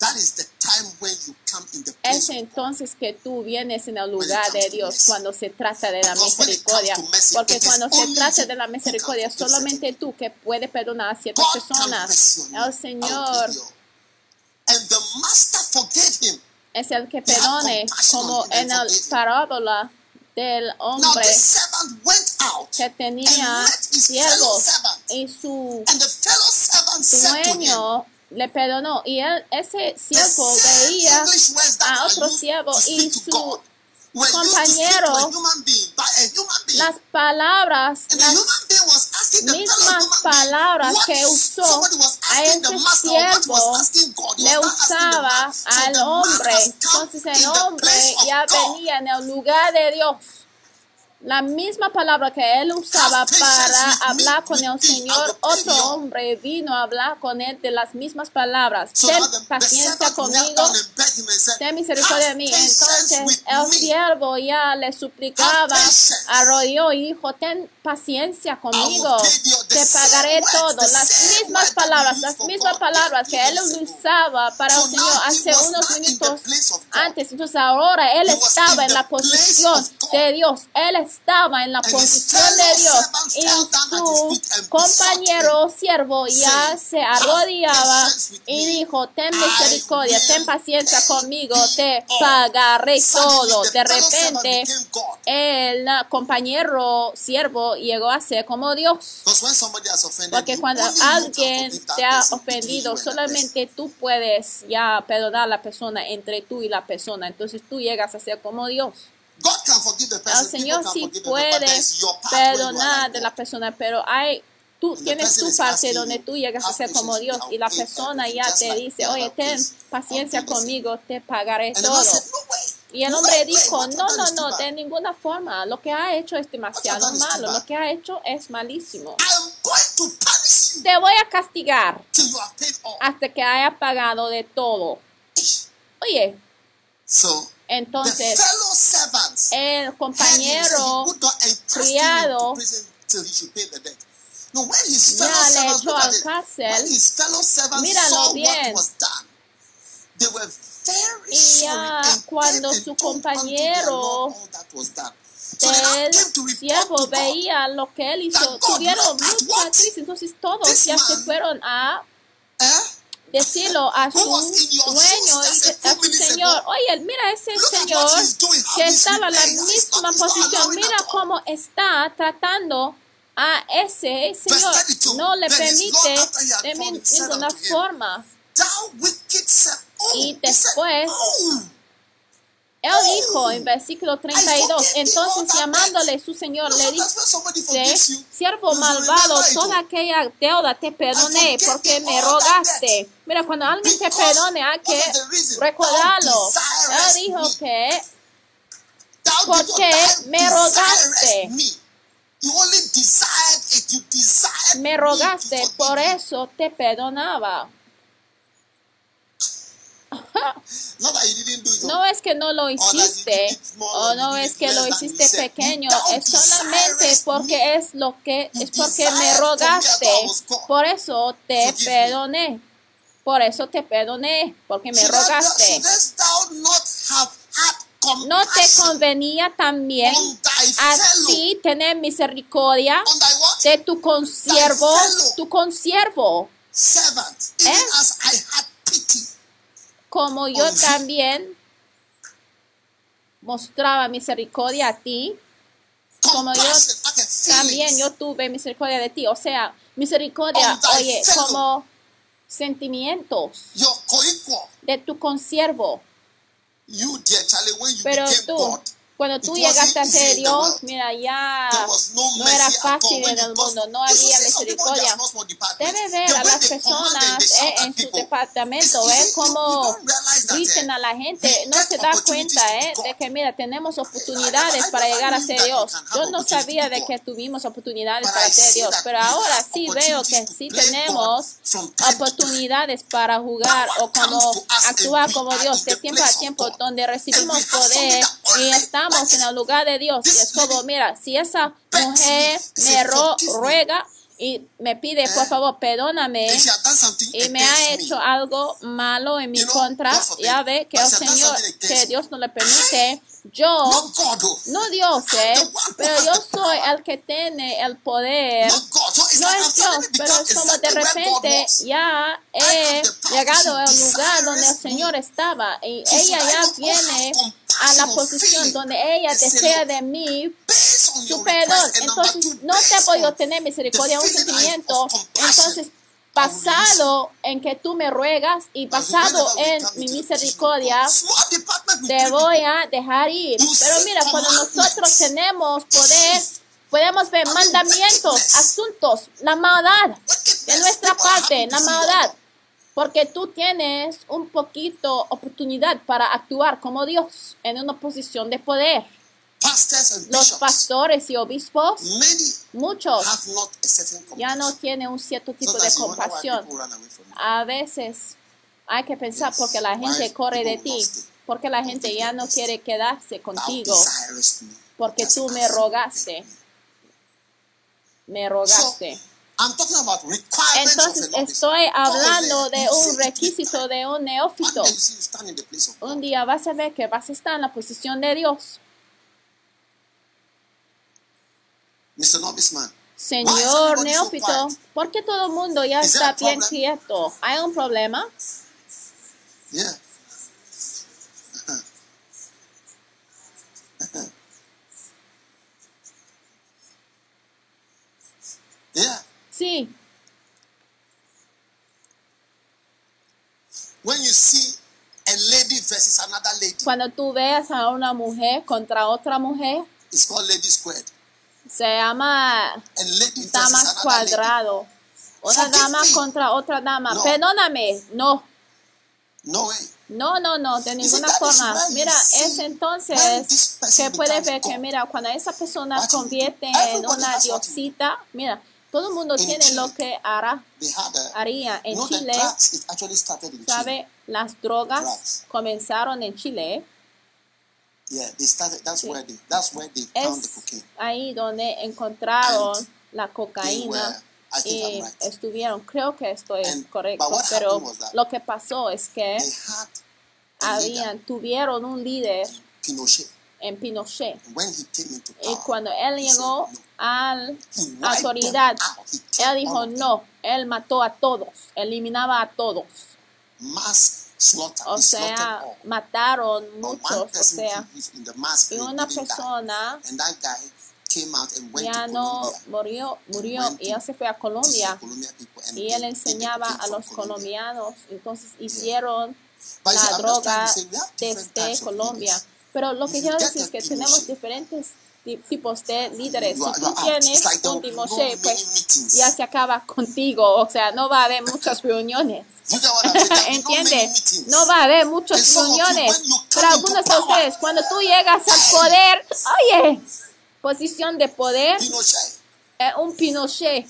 That is the time when you come in the Es entonces que tú vienes en el lugar de Dios cuando se trata de la misericordia. Porque cuando se trata de la misericordia, solamente tú que puedes perdonar a ciertas personas. El Señor give you. And the master forgave him. es el que perdone, como en la parábola del hombre que tenía siervos y su dueño le perdonó. Y él ese siervo veía a otro siervo y su compañero las palabras las mismas palabras que usó a ese siervo le usaba al hombre. Entonces el hombre ya venía en el lugar de Dios. La misma palabra que él usaba patience para hablar con el Señor, otro hombre vino a hablar con él de las mismas palabras. Ten paciencia conmigo, ten misericordia de "Have mí. Entonces el siervo ya le suplicaba, arrodilló y dijo, ten paciencia conmigo, te pagaré todo. Las mismas palabras, las mismas palabras que él usaba para el Señor hace unos minutos antes. Entonces ahora él estaba en la posición de Dios. Él estaba en la posición de Dios y su compañero siervo ya se "Have arrodillaba y dijo, ten misericordia, ten paciencia conmigo, te all." pagaré todo. De repente el compañero siervo llegó a ser como Dios. Porque cuando alguien te ha ofendido, solamente tú puedes ya perdonar a la persona entre tú y la persona. Entonces tú llegas a ser como Dios. God can forgive the El person. Señor sí puede perdonar de la persona, pero hay tú tienes tu parte donde tú llegas a "Have ser como Dios y la persona ya te dice, oye, ten paciencia I'll do the same." conmigo, te pagaré todo. Y el hombre dijo, no, no, no, de ninguna forma. Lo que ha hecho es demasiado malo. Lo que ha hecho es malísimo. Te voy a castigar hasta que haya pagado de todo. Oye, entonces el compañero criado ya le echó al cárcel Míralo bien. Y ya and cuando su compañero report siervo veía lo que él hizo. Tuvieron mucha crisis. Entonces todos ya se fueron a Eh? Decirlo a su dueño y a su señor, oye, mira ese señor que estaba en la misma posición, mira cómo está tratando a ese señor, 32, no le permite de ninguna forma. Oh, Y said, después, oh, Él dijo en versículo 32, entonces llamándole su señor le dice, siervo malvado, toda aquella deuda te perdoné porque me rogaste. Mira, cuando alguien te perdone hay que recordarlo. Él dijo que Thou ¿Por did not- qué thou me rogaste? me. Rogaste, por eso te perdonaba. Not that you didn't do it. No es que no lo hiciste o no es que lo hiciste pequeño, es solamente porque es lo que es porque me rogaste. Por eso te perdoné. Por eso te perdoné, porque me rogaste. ¿No te convenía también on thy a fellow, ti tener misericordia de tu consiervo, tu consiervo, Eh? Como yo thee. también mostraba misericordia a ti? Como yo también yo tuve misericordia de ti. O sea, misericordia, oye, como sentimientos de tu consiervo. Pero tú, God, cuando tú llegaste a ser Dios, mira, ya no era fácil en you el mundo, no había misericordia. Debe ver a las personas eh, en su departamento, eh, that, dicen eh, a la gente, we no se da cuenta eh, de que, mira, tenemos oportunidades para llegar a ser Dios. Yo no sabía de que tuvimos oportunidades para ser Dios, pero ahora sí veo que sí tenemos oportunidades para jugar o como actuar como Dios de tiempo a tiempo, donde recibimos poder y estamos en el lugar de Dios. Y es como, mira, si esa mujer me ro- ruega y me pide, por favor, perdóname y me ha hecho algo malo en mi contra, ya ve que el Señor, que. Dios no le permite, yo, no Dios, eh, pero yo soy el que tiene el poder. No es Dios, pero es como de repente ya he llegado al lugar donde el Señor estaba y ella ya "I don't viene a la posición feeling." donde ella desea "Look, de mí su perdón. Entonces no te he based podido on tener misericordia, un sentimiento. Entonces, basado en que tú me ruegas y we en mi misericordia, te voy a dejar ir. Pero mira, cuando nosotros tenemos poder, podemos ver mandamientos, asuntos, la maldad de nuestra parte, la maldad. Porque tú tienes un poquito oportunidad para actuar como Dios en una posición de poder. Los pastores y obispos, muchos ya no tienen un cierto tipo de compasión. A veces hay que pensar porque la gente corre de ti, porque la gente ya no quiere quedarse contigo, porque tú me rogaste, me rogaste. I'm talking about requirements Entonces estoy hablando de un requisito de un neófito. Un día vas a ver que vas a estar en la posición de Dios. Señor neófito? ¿por qué todo el mundo ya está a bien quieto? ¿Hay un problema? Yeah. yeah. Sí, When you see a lady versus another lady, cuando tú veas a una mujer contra otra mujer, it's called lady squared. se llama lady versus dama another lady. cuadrado. Una Forgive dama me. contra otra dama. No. Perdóname. No, No way. no, no, no, de ninguna is forma. Mira, see es entonces que puedes becomes ver que, God. mira, cuando esa persona convierte en una diosita, mira, todo el mundo tiene Chile, lo que hará, haría. En Chile. ¿sabe? Las drogas comenzaron en Chile. Es ahí donde encontraron And la cocaína. were. Y right. estuvieron, creo que estoy And- correcto, pero lo que pasó es que habían, tuvieron un líder Pinochet. En Pinochet. Y cuando él llegó a wiped autoridad, él dijo no, él mató a todos, eliminaba a todos. O sea, mataron muchos, o sea, y una persona And that guy came out and went ya to no murió, murió y él se fue a Colombia. y él enseñaba a los Colombia. colombianos, entonces hicieron la droga desde Colombia. Pero lo que quiero decir es que tenemos diferentes ti- tipos de líderes. Si tú tienes un Timoshe, pues ya se acaba contigo, o sea, no va a haber muchas <laughs> reuniones. Be <laughs> no va a haber muchas reuniones. into algunos de ustedes, cuando tú llegas al poder, oye, posición de poder, eh, un Pinochet.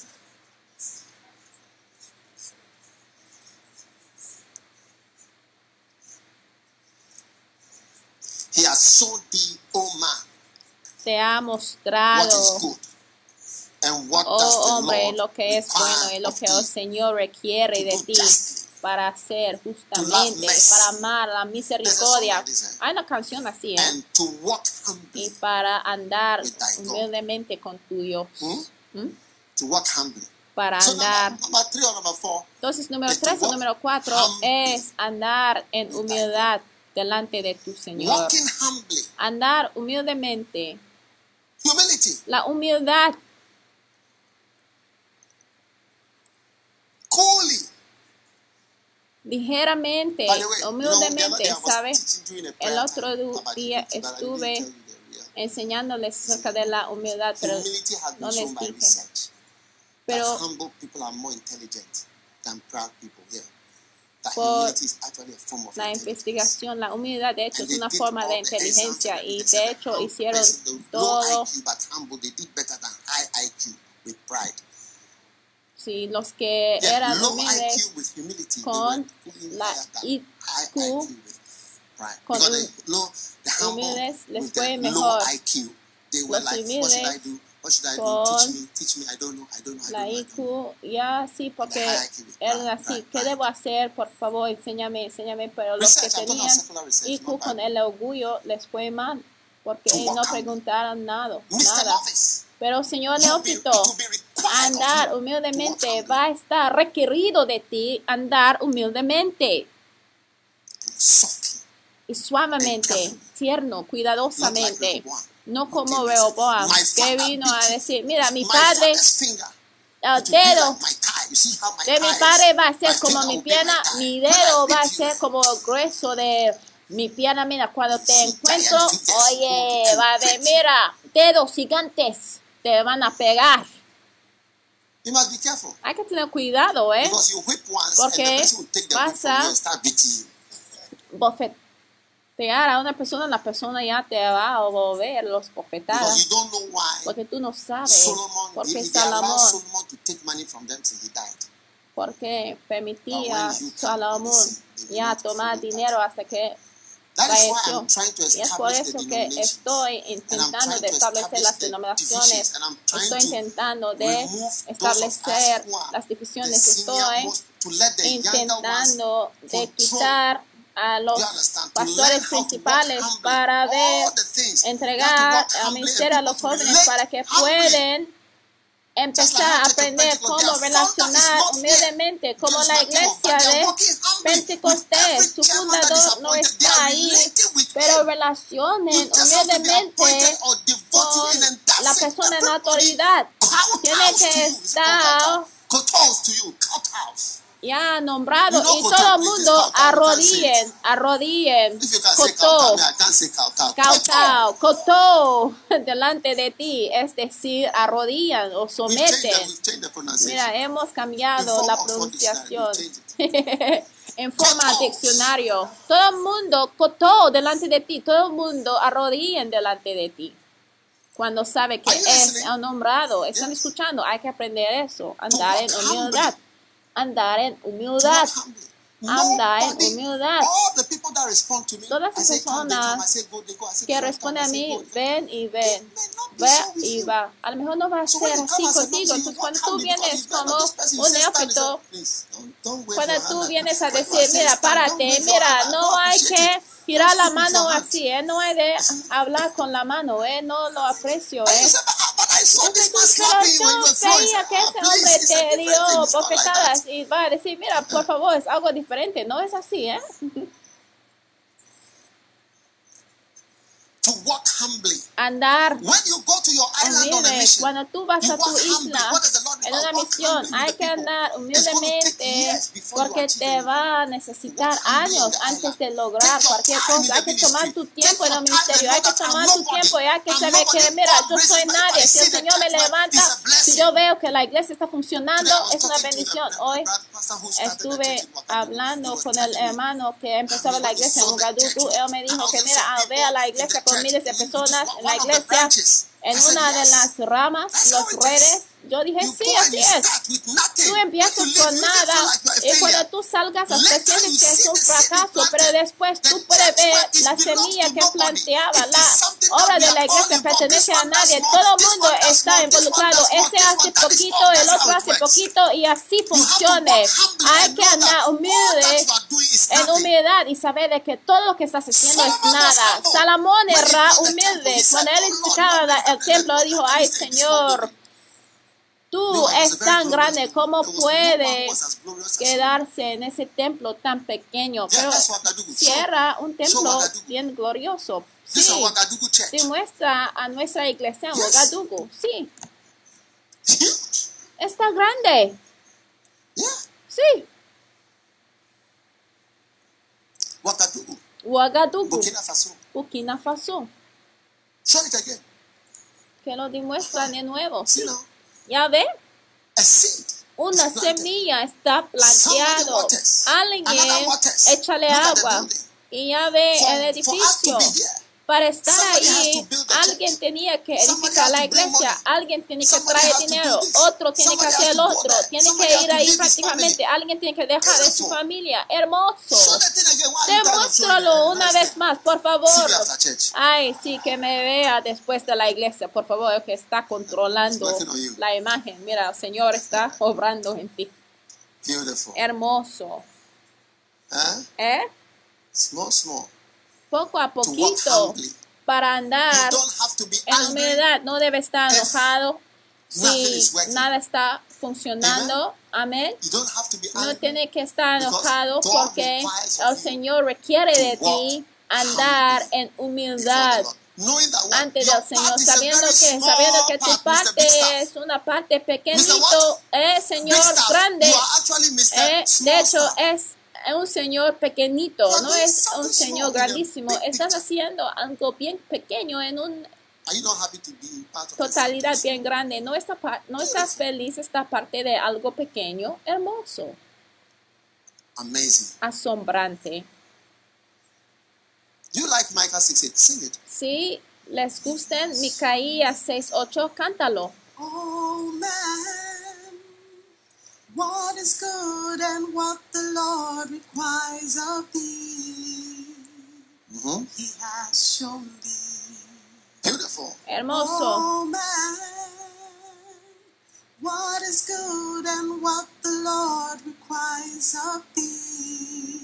He has shown thee, O man, te ha what mostrado, is good. And what does oh the hombre, Lord lo que es bueno y lo que el? Señor requiere de ti para hacer justamente, para amar la misericordia. Hay una canción así, ¿eh? And to walk Y para andar humildemente con tu Dios. Hmm? ¿Mm? To walk humbly. Para So andar. number, number three or number four, Entonces, número es to 3 o número 4 humbly es andar en humildad delante de tu Señor. Andar humildemente. Humility. La humildad Coolly. ligeramente, you know, humildemente, ¿sabes? El otro día estuve enseñándoles acerca de la humildad, pero, no les dije. pero Por la investigación, la humildad de hecho es una forma de inteligencia y de hecho hicieron todo. Si los que eran humildes con la IQ con humildes les fue mejor. Los humildes do? What should I do? con Teach me, teach me. I don't know. I don't know. I la. IQ, ya sí, porque eran así, ¿qué debo hacer? Por favor, enséñame, enséñame. Pero los que tenían IQ con el orgullo les fue mal, porque no preguntaron nada. Nada. Pero señor Neófito, andar humildemente va a estar requerido de ti andar humildemente y suavemente, tierno, cuidadosamente. No como Rehoboam, que vino a decir, mira, mi padre, el be dedo de mi padre va a ser como mi pierna, mi dedo va a ser como el grueso de mi pierna. Mira, cuando te encuentro, oye, va a ver, mira, dedos gigantes te van a pegar. You must be careful. Hay que tener cuidado, ¿eh? Because you whip once Porque and the will take the whip vas from a- you Bofetear a una persona, la persona ya te va a volver los bofetadas. Porque tú no sabes. Solomon, Porque Salomón, porque permitía Salomón ya tomar dinero hasta que falleció. Y es por eso que estoy intentando de establecer las denominaciones. Estoy to intentando de establecer las divisiones. Estoy intentando de quitar a los pastores principales para ver, entregar al ministerio a los jóvenes para que pueden empezar a aprender cómo relacionar humildemente, como la iglesia de Pentecostés, su fundador no está ahí, pero relacionen humildemente con la persona en autoridad. Tiene que estar ya nombrado You know y todo el mundo arrodillen, arrodillen, kowtow. cautao, Koto, <laughs> delante de ti, es decir, arrodillan o someten. Mira, hemos cambiado la pronunciación <laughs> en forma Kotos. diccionario. Todo el mundo, Koto, delante de ti, todo el mundo arrodillen delante de ti. Cuando sabe que es nombrado, están escuchando, hay que aprender eso, andar en walk humildad, andar en humildad. Andar en humildad. All the people that respond to me, Todas las personas que responden a mí, ven y ven, ve y va. A lo mejor no va a ser así contigo. "No, you Entonces, cuando tú vienes como un neófito, cuando tú vienes a decir, mira, párate, mira, no hay que girar la mano así, ¿eh? No hay de <laughs> hablar con la mano, ¿eh? No lo aprecio, ¿eh? Yo were flowing. veía que ese hombre te dio bofetadas y va a decir, mira, por favor, es algo diferente. No es así, ¿eh? Walk humbly. Andar When you go to your island on a mission, Cuando tú vas you a tu isla en una misión, hay que andar humildemente porque te va a necesitar años antes de lograr cualquier cosa. Hay que tomar tu tiempo en el ministerio, hay que tomar tu tiempo. Y hay que saber que, mira, yo soy nadie. Si el Señor me levanta, si yo veo que la iglesia está funcionando, es una bendición. Hoy estuve hablando con el hermano que empezaba la iglesia en Ugadugu. Él me dijo que, mira, ah, ve a la iglesia con miles de personas en la iglesia, en una de las ramas, los redes. Yo dije, sí, así es. Tú empiezas con nada y cuando tú salgas hasta sientes que es un fracaso, pero después tú puedes ver la semilla que planteaba. La obra de la iglesia pertenece a nadie. Todo el mundo está involucrado. Ese hace poquito, el otro hace poquito y así funcione. Hay que andar humilde en humildad y saber de que todo lo que estás haciendo es nada. Salomón era humilde. Cuando él "Oh, la- Lord, el templo, dijo, ay Señor, glorious." Tú es tan grande. ¿cómo puede quedarse en ese templo tan pequeño? Pero era un templo bien glorioso. Sí, church. demuestra a nuestra iglesia en. Ouagadougou. Sí, está grande. Sí, Wagadugu. Ouagadougou, Burkina Faso. Que lo demuestra de nuevo. Sí. Ya ve, una semilla está planteado. Alguien échale agua. y ya ve el edificio. Para estar ahí, alguien tenía que edificar la iglesia, alguien tiene que traer dinero, otro tiene que hacer el otro, tiene que ir ahí prácticamente, alguien tiene que dejar de su familia. Hermoso. The una vez más, por favor. Ay, sí, que me vea después de la iglesia, por favor, que está controlando la imagen. Mira, el Señor está obrando en ti. Beautiful. Hermoso. ¿Eh? Small, small. Poco a poquito, para andar en humildad, no debe estar enojado si nada está funcionando. Amén. No tiene que estar enojado porque el Señor requiere de ti andar en humildad the Lord. Knowing that what ante your del Señor, sabiendo que, sabiendo que tu parte es una parte pequeñito, eh, Señor grande, eh, de hecho staff. Es un Señor pequeñito, no es un Señor grandísimo, estás haciendo algo bien pequeño en un totalidad bien grande, no, está no estás feliz, esta parte de algo pequeño, hermoso, Amazing. asombrante. You like Micah 6 8. Sing it. Si les gusten Micaías 6.8, cántalo. Oh man, what is good and what the Lord requires of thee, mm-hmm. He has shown thee. Beautiful. Hermoso. Oh man, what is good and what the Lord requires of thee,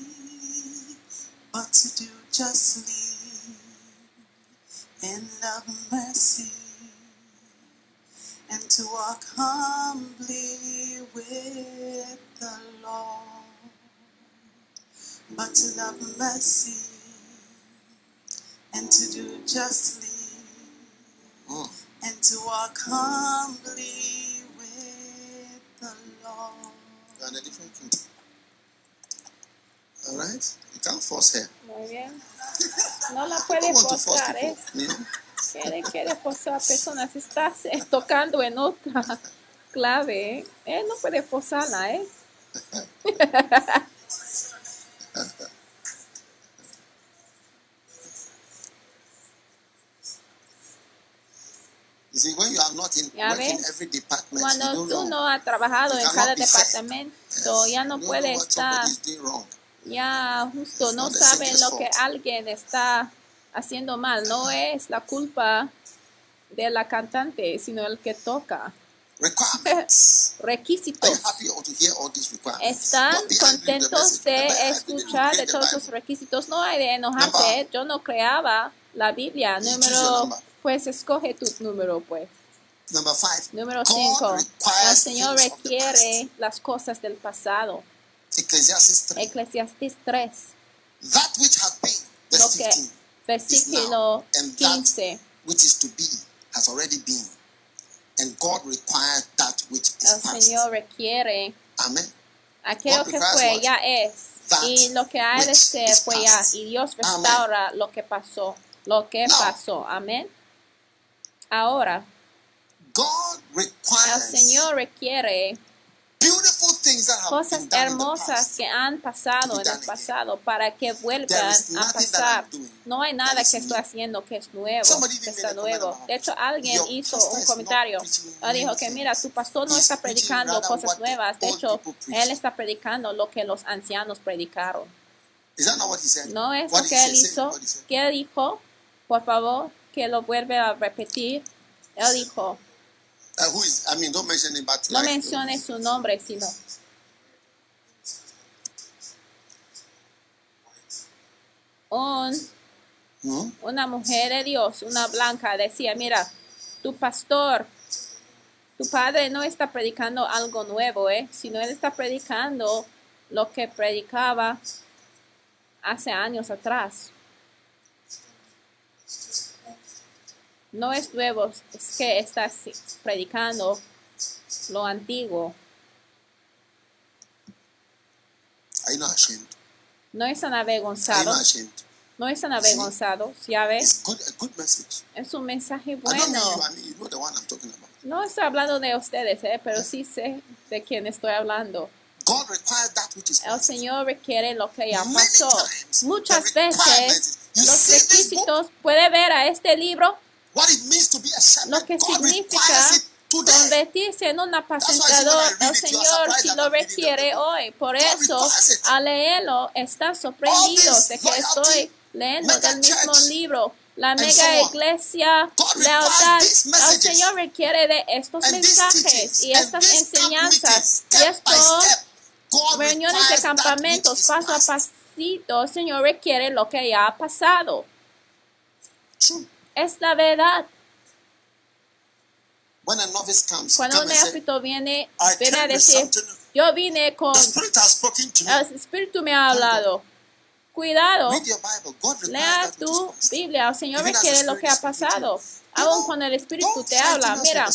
but to do justly and love mercy and to walk humbly with the Lord, but to love mercy and to do justly and to walk humbly with the Lord. You're on a different key. All right? You can't force her. Muy bien. No la I puede don't to force forzar, ¿eh? You know? Quiere, quiere forzar a personas. Estás eh, tocando en otra clave, ¿eh? Él no puede forzarla, ¿eh? Ya ves, Cuando tú know. no has trabajado en cada departamento, ya no puede estar, ya justo no saben lo que alguien está haciendo mal. No es la culpa de la cantante, sino el que toca. Requisitos. <laughs> Están contentos de escuchar de todos sus requisitos. No hay de enojarse. Yo no creaba la Biblia. Número, pues escoge tu número, pues. Número God 5. El Señor requiere las cosas del pasado. Ecclesiastes 3. Eclesiastés 3, That which has been, lo que, 15, is versículo now, and that 15. which is to be has already been. And God requires that which is El past. Señor requiere Amen. aquello que fue what? ya es y lo que ha de ser fue ya past. y Dios Amen. restaura lo que pasó, lo que Now. pasó. Amén. Ahora, God el requires Señor requiere beautiful things that have cosas hermosas que han pasado en el pasado para que vuelvan a pasar. No hay nada que estoy haciendo que es nuevo, que está nuevo. De hecho, alguien hizo un comentario. Dijo que mira, tu pastor no está predicando cosas nuevas. De hecho, él está predicando lo que los ancianos predicaron. No es lo que él hizo. ¿Qué dijo? Por favor, que lo vuelve a repetir. Él dijo, Uh, who is? I mean, don't mention him, but no like, menciones su nombre, sino un una mujer de Dios, una blanca, decía, mira, tu pastor, tu padre no está predicando algo nuevo, ¿eh? sino él está predicando lo que predicaba hace años atrás. No es nuevo, es que está si- predicando lo antiguo. You not ashamed? No están avergonzados, ashamed? no están avergonzados, ya ves, es un mensaje bueno. No estoy hablando de ustedes, ¿eh? pero sí sé de quién estoy hablando. El. Señor requiere lo que ya pasó. Muchas veces los requisitos, puede ver a este libro What it means to be a shepherd. lo que significa convertirse en un apacentador. El Señor that lo requiere hoy. Por eso, al leerlo, está sorprendido All this de que estoy leyendo del mismo libro. La mega iglesia, lealtad. El Señor requiere de estos mensajes y estas enseñanzas. Y estos reuniones de campamentos paso a pasito, el Señor requiere lo que ya ha pasado. Es la verdad. When a novice comes, Cuando un neófito viene, viene a decir, yo vine con, el Espíritu me ha hablado. Cuidado, lea tu. Biblia, el Señor requiere lo que ha pasado. Know, cuando el Espíritu te habla, mira,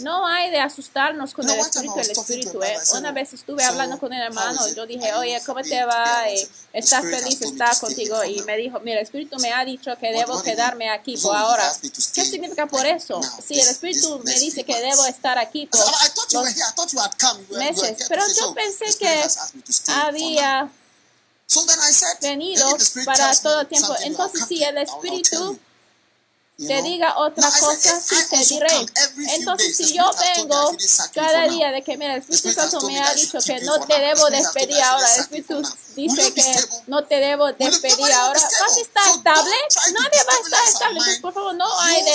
no hay de asustarnos con el Espíritu, el Espíritu. ¿eh? Una "Oh, vez estuve hablando con how hermano yo dije, oye, ¿cómo te va? Eh, said, "The ¿Estás feliz? told me ¿Estás to stay contigo? Y me dijo, mira, el Espíritu me ha dicho que debo quedarme aquí por ahora. ¿Qué significa por eso? Si el Espíritu me dice que debo estar aquí I por said, "Oh, I thought you los were here. I thought you had come. You were, you were meses, pero yo pensé que has asked me to stay for now." había venido "Maybe the Spirit para todo el tiempo. Entonces, si el Espíritu you." You te diga otra cosa, if sí I te diré. Entonces, si yo vengo cada día de que, mira, el Espíritu Santo me ha dicho que no te debo despedir ahora. El Espíritu dice que no te debo despedir ahora. ¿Vas a estar estable? Nadie va a estar estable. Entonces, por favor, no hay de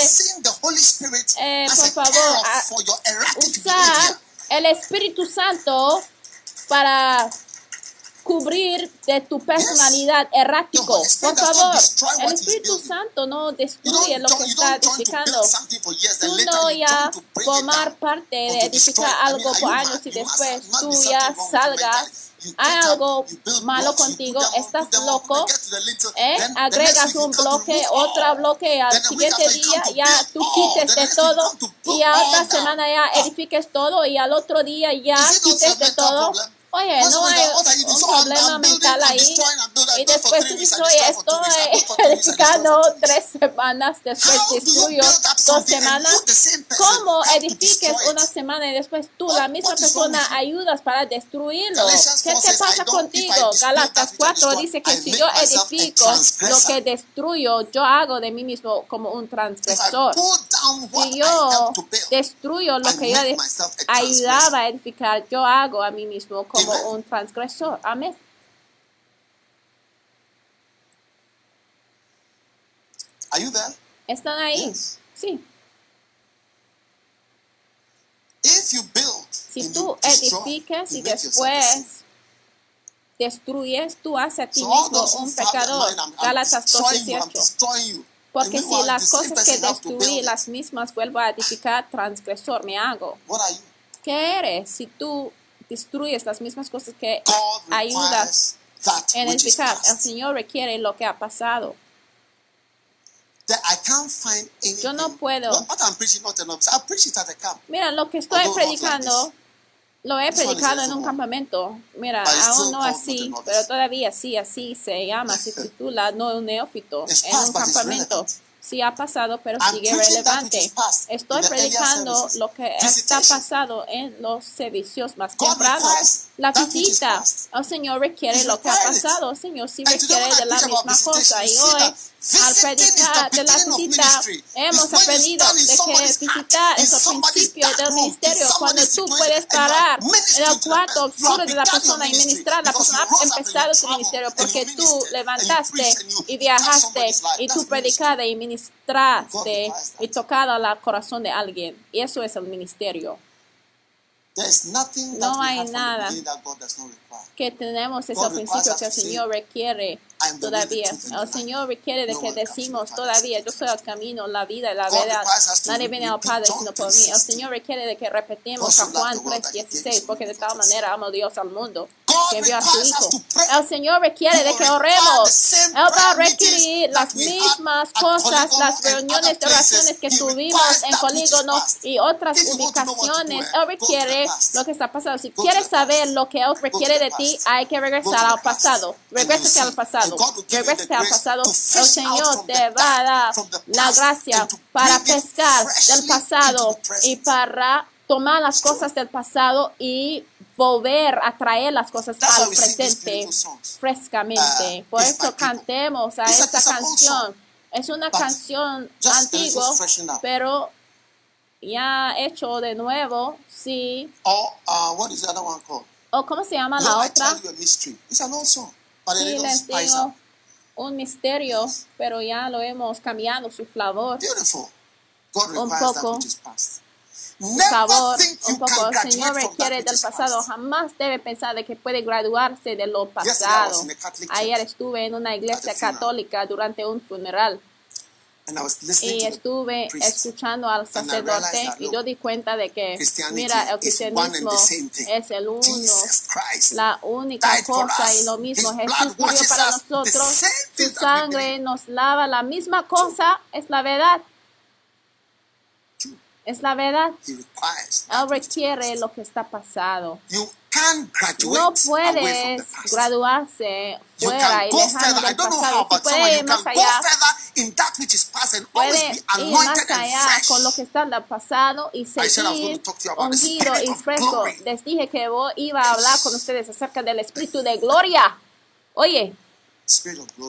Eh, por favor, a- usar el Espíritu Santo para cubrir de tu personalidad errático. Por favor, el Espíritu. Santo no destruye lo que está edificando. Tú no ya formar parte de edificar algo por años y después tú ya salgas. Hay algo malo contigo, estás loco, ¿eh? agregas un bloque, otro bloque, al siguiente día ya tú quites de todo y all otra semana ya Ah. edifiques todo y al otro día ya quites a de todo. Oye, no hay un problema mental ahí. Y después tú two weeks. tres semanas, después up dos semanas. ¿Cómo edifiques una semana y después tú, la misma persona, ayudas para destruirlo? ¿Qué 4 te pasa contigo? Galatas that which I 4 destroy, dice que si yo edifico lo que destruyo, yo hago de mí mismo como un transgresor. Si yo destruyo lo que yo ayudaba a edificar, yo hago a mí mismo como Amen. un transgresor. Amén. There? ¿Están ahí? Yes. Sí. If you build Si tú edificas y después destruyes, tú haces a ti So mismo un pecador. I'm 2.18. destroying you. Porque si las cosas que destruí, las mismas vuelvo a edificar, transgresor me hago. ¿Qué eres si tú destruyes las mismas cosas que ayudas en is edificar? El. Señor requiere lo que ha pasado. That I can't find anything. Yo no puedo. What, what I'm preaching not enough. I preach it at the camp. Mira, lo que estoy Although not like predicando, lo he This predicado en un campamento. Mira, But aún no así, pero todavía sí, así se llama, se <laughs> titula no un neófito en un campamento. Sí ha pasado, pero sigue relevante. Estoy predicando lo que está pasado en los servicios más tempranos. La visita, el Señor requiere lo que ha pasado. El Señor sí requiere de la misma cosa. Y hoy, al predicar de la visita, hemos aprendido de que visitar es el principio del ministerio. Cuando tú puedes parar en el cuarto oscuro de la persona y ministrar, la persona ha empezado traveled ministerio porque tú levantaste y viajaste y tú predicaste y ministraste y tocado al corazón de alguien. Y eso es el ministerio. There is nothing No that we hay have from the nada that God does not. Que tenemos ese God principio requires que el Señor requiere todavía. El. Señor requiere de que decimos todavía, yo soy el camino, la vida y la verdad. Nadie viene al Padre sino por mí. El 3:16. Señor requiere de que repetimos loved Juan the world that he gave his 3:16, porque de tal manera amó Dios al mundo que envió a su Hijo. El Señor requiere de que oremos. Él va a requerir las mismas cosas, las reuniones de oraciones que tuvimos en Polígono y otras ubicaciones. Él requiere lo que está pasando. Si quieres saber lo que Él requiere de ti, hay que regresar al pasado. Regrésate al pasado. Regrésate al pasado. El Señor te va a dar la gracia para pescar del pasado y para tomar las cosas del pasado y volver a traer las cosas al presente frescamente. Uh, Por eso cantemos a It's a- esa it's an old canción. Es una canción antigua, pero ya hecho de nuevo, sí. Or uh, what is the other one called? ¿O cómo se llama la otra? little les digo un misterio, pero ya lo hemos cambiado su flavor. Un poco. Su sabor, un poco. El Señor requiere del pasado. Jamás debe pensar de que puede graduarse de lo pasado. Ayer estuve en una iglesia católica durante un funeral And I was listening y estuve escuchando al sacerdote y yo di cuenta de que, mira, el cristianismo es el uno, la única cosa y lo mismo. Jesús murió para nosotros, su sangre nos lava, la misma cosa es la verdad, True. es la verdad. Él requiere lo que está pasado. You can't graduate No puedes graduarse You fuera can y go lejano further. I del don't know how, pasado. Si but some of puede you ir más can go allá, further in that which is past and always puede be ir más allá con lo que está en el pasado y seguir ungido y fresco. Les dije que iba a hablar con ustedes acerca del espíritu de gloria. Oye.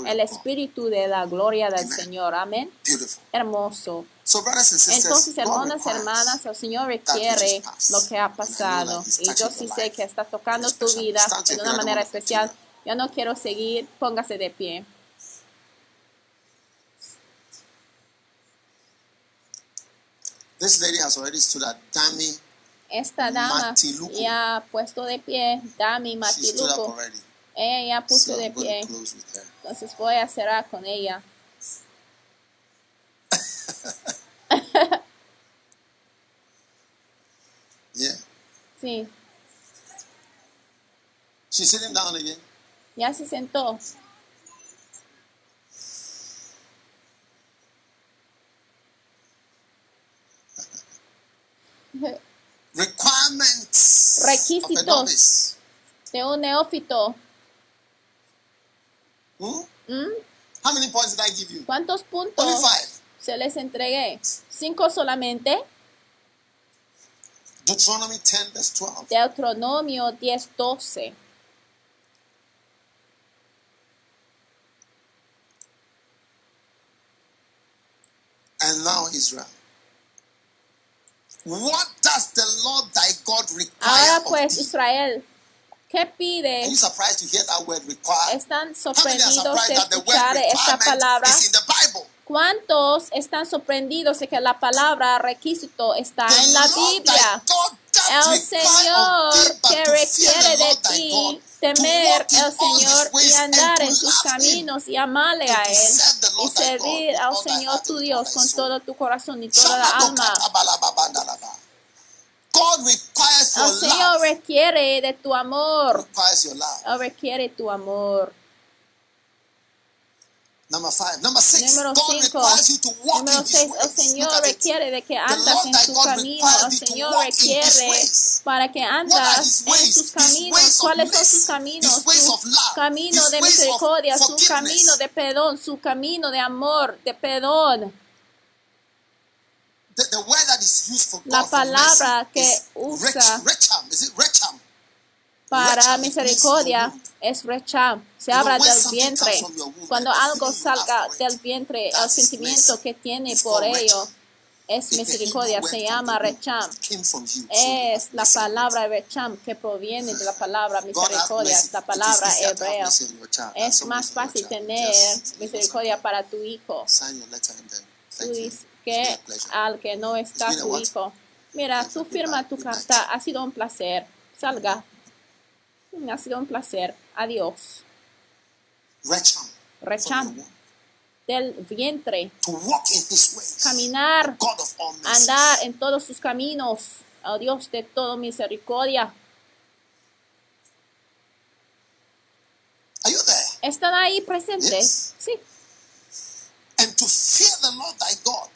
El espíritu de la gloria del. Señor. Amén. Hermoso. Entonces, hermanas, hermanas, el Señor requiere lo que ha pasado. Y yo sí sé que está tocando tu vida de una manera especial. Yo no quiero seguir. Póngase de pie. This lady has already stood at Dami. Esta dama ya ha puesto de pie. Dami Matiluco. Ella ya puso So de pie. Entonces voy a cerrar con ella. <laughs> Yeah. Sí, She's sitting down again. ya se sentó. <laughs> Requirements of a Requisitos. novice. De un neófito. Hmm? ¿Mm? How many points did I give you? ¿Cuántos Only puntos five. se les entregué? Cinco solamente. Deuteronomy 10, verse 12. Deuteronomio 10, 12. And now, Israel. What does the Lord thy God require Ahora of pues, thee? Israel, ¿qué pide? ¿Están sorprendidos de escuchar esta palabra? ¿Cuántos están sorprendidos de que la palabra requisito está en la Biblia? El Señor que requiere de ti temer all Señor y andar and en sus caminos y amarle a Él y servir al Señor tu Dios con todo tu corazón y toda la alma. God requires your El Señor love. Requiere de tu amor. Requires your love. Él requiere tu amor. Number five. Number six. Número God 5. requires you to walk Número in His 6. El Señor requiere de que andas en su camino. El Señor requiere para que andas en sus caminos. ¿Cuáles son sus caminos? Su camino de misericordia, su camino de perdón, su camino de amor, de perdón. The, the word that is used for La palabra que is usa rech- recham. Is it recham? Para misericordia es recham. Se habla del vientre. Cuando algo salga del vientre, el sentimiento que tiene It's por ello es misericordia. Se llama recham. Es la palabra recham que proviene de la palabra misericordia. Es la palabra hebrea. Es más fácil tener misericordia para tu hijo. sign que al que no está tu hijo. Mira, tú firma tu carta. Ha sido un placer. Salga. Ha sido un placer. Adiós. Recham. del vientre. To walk in His ways. Caminar. God of all mercy. Andar en todos sus caminos. Oh Dios de todo misericordia. Are you there? ¿Están ahí presentes? Sí. And to fear the Lord thy God.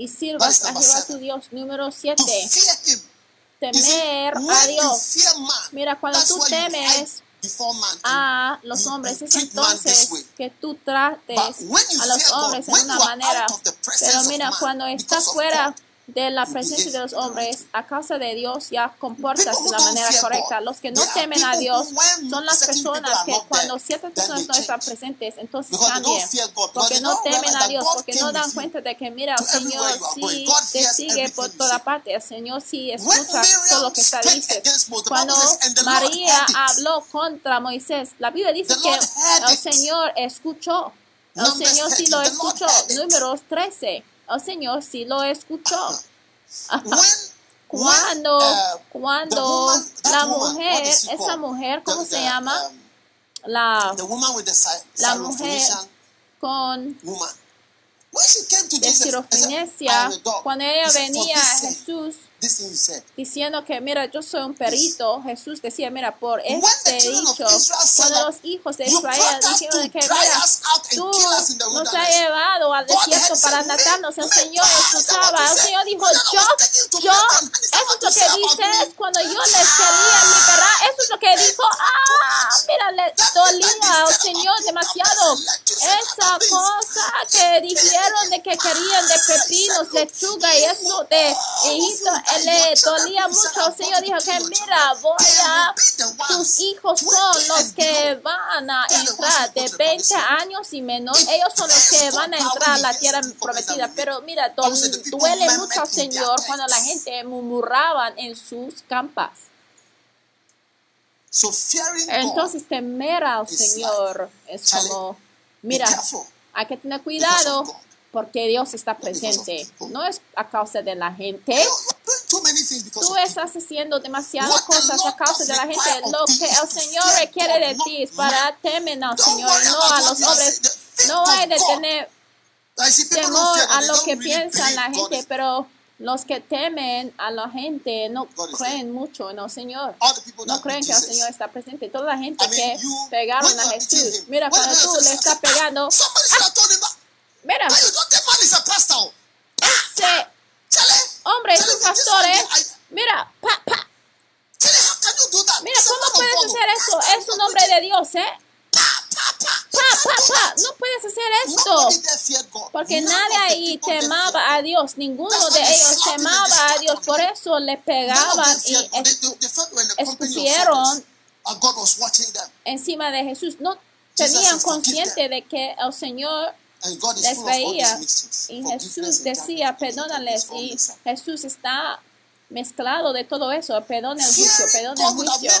Y sirvas a number Jehová tu Dios. Número To 7. fear Him. You see, Temer a Dios. Mira, cuando tú temes a los hombres es entonces que tú trates a los hombres en una manera. Pero mira, cuando estás fuera de la presencia de los hombres, a causa de Dios ya comportas de la manera correcta. Los que no temen a Dios son las personas que cuando ciertas personas no están presentes, entonces cambian. Porque no temen a Dios, porque no dan cuenta de que, mira, el Señor sí te sigue por toda parte. El Señor sí escucha todo lo que está the Cuando María habló contra Moisés, la Biblia dice que el. Señor escuchó. El Señor sí 13, lo escuchó. Números 13. El Señor sí lo escuchó. Cuando, uh, cuando la mujer, esa mujer, ¿cómo se llama? um, La, La mujer con de cuando ella venía a Jesús diciendo que, mira, yo soy un perrito, Jesús decía, mira, por este dicho, cuando los hijos de Israel dijeron que, mira, tú nos has llevado al desierto para matarnos, el "Me- me Señor escuchaba, el Señor dijo, yo, yo, eso es lo que dices, cuando yo les quería liberar, eso es lo que dijo, ah, mira, le dolía al Señor demasiado esa cosa que dijeron de que querían de pepinos, lechuga y eso de Egipto, le dolía mucho. El Señor dijo que mira, voy a, tus hijos son los que van a entrar de 20 años y menos, ellos son los que van a entrar a la tierra prometida. Pero mira, duele mucho al Señor cuando la gente murmuraban en sus campas. Entonces temer al Señor es como, mira, hay que tener cuidado. Porque Dios está presente. No es a causa de la gente. Tú estás haciendo demasiadas cosas a causa de la gente. Lo que is el Señor requiere de ti es para temer al Señor no a los hombres. No hay de tener temor a lo que piensa la gente, pero los que temen a la gente no creen mucho en el Señor. No creen que el. Señor está presente. Toda la gente que pegaron a Jesús. Mira, cuando tú le estás pegando, Somebody mira, ese hombre es Charlie, un this pastor, one, ¿eh? Mira, pa, pa. Mira, ¿cómo puedes hacer eso? Es un hombre de Dios, ¿eh? Pa, pa, pa. No puedes hacer esto. Porque nadie ahí temaba a. Dios, ninguno de ellos temaba a Dios, por eso le pegaban y escupieron encima de Jesús. No tenían said, "Forgive consciente de que el Señor les veía y Jesús decía, perdónales y. Jesús está mezclado de todo eso, perdón el juicio, perdón el juicio.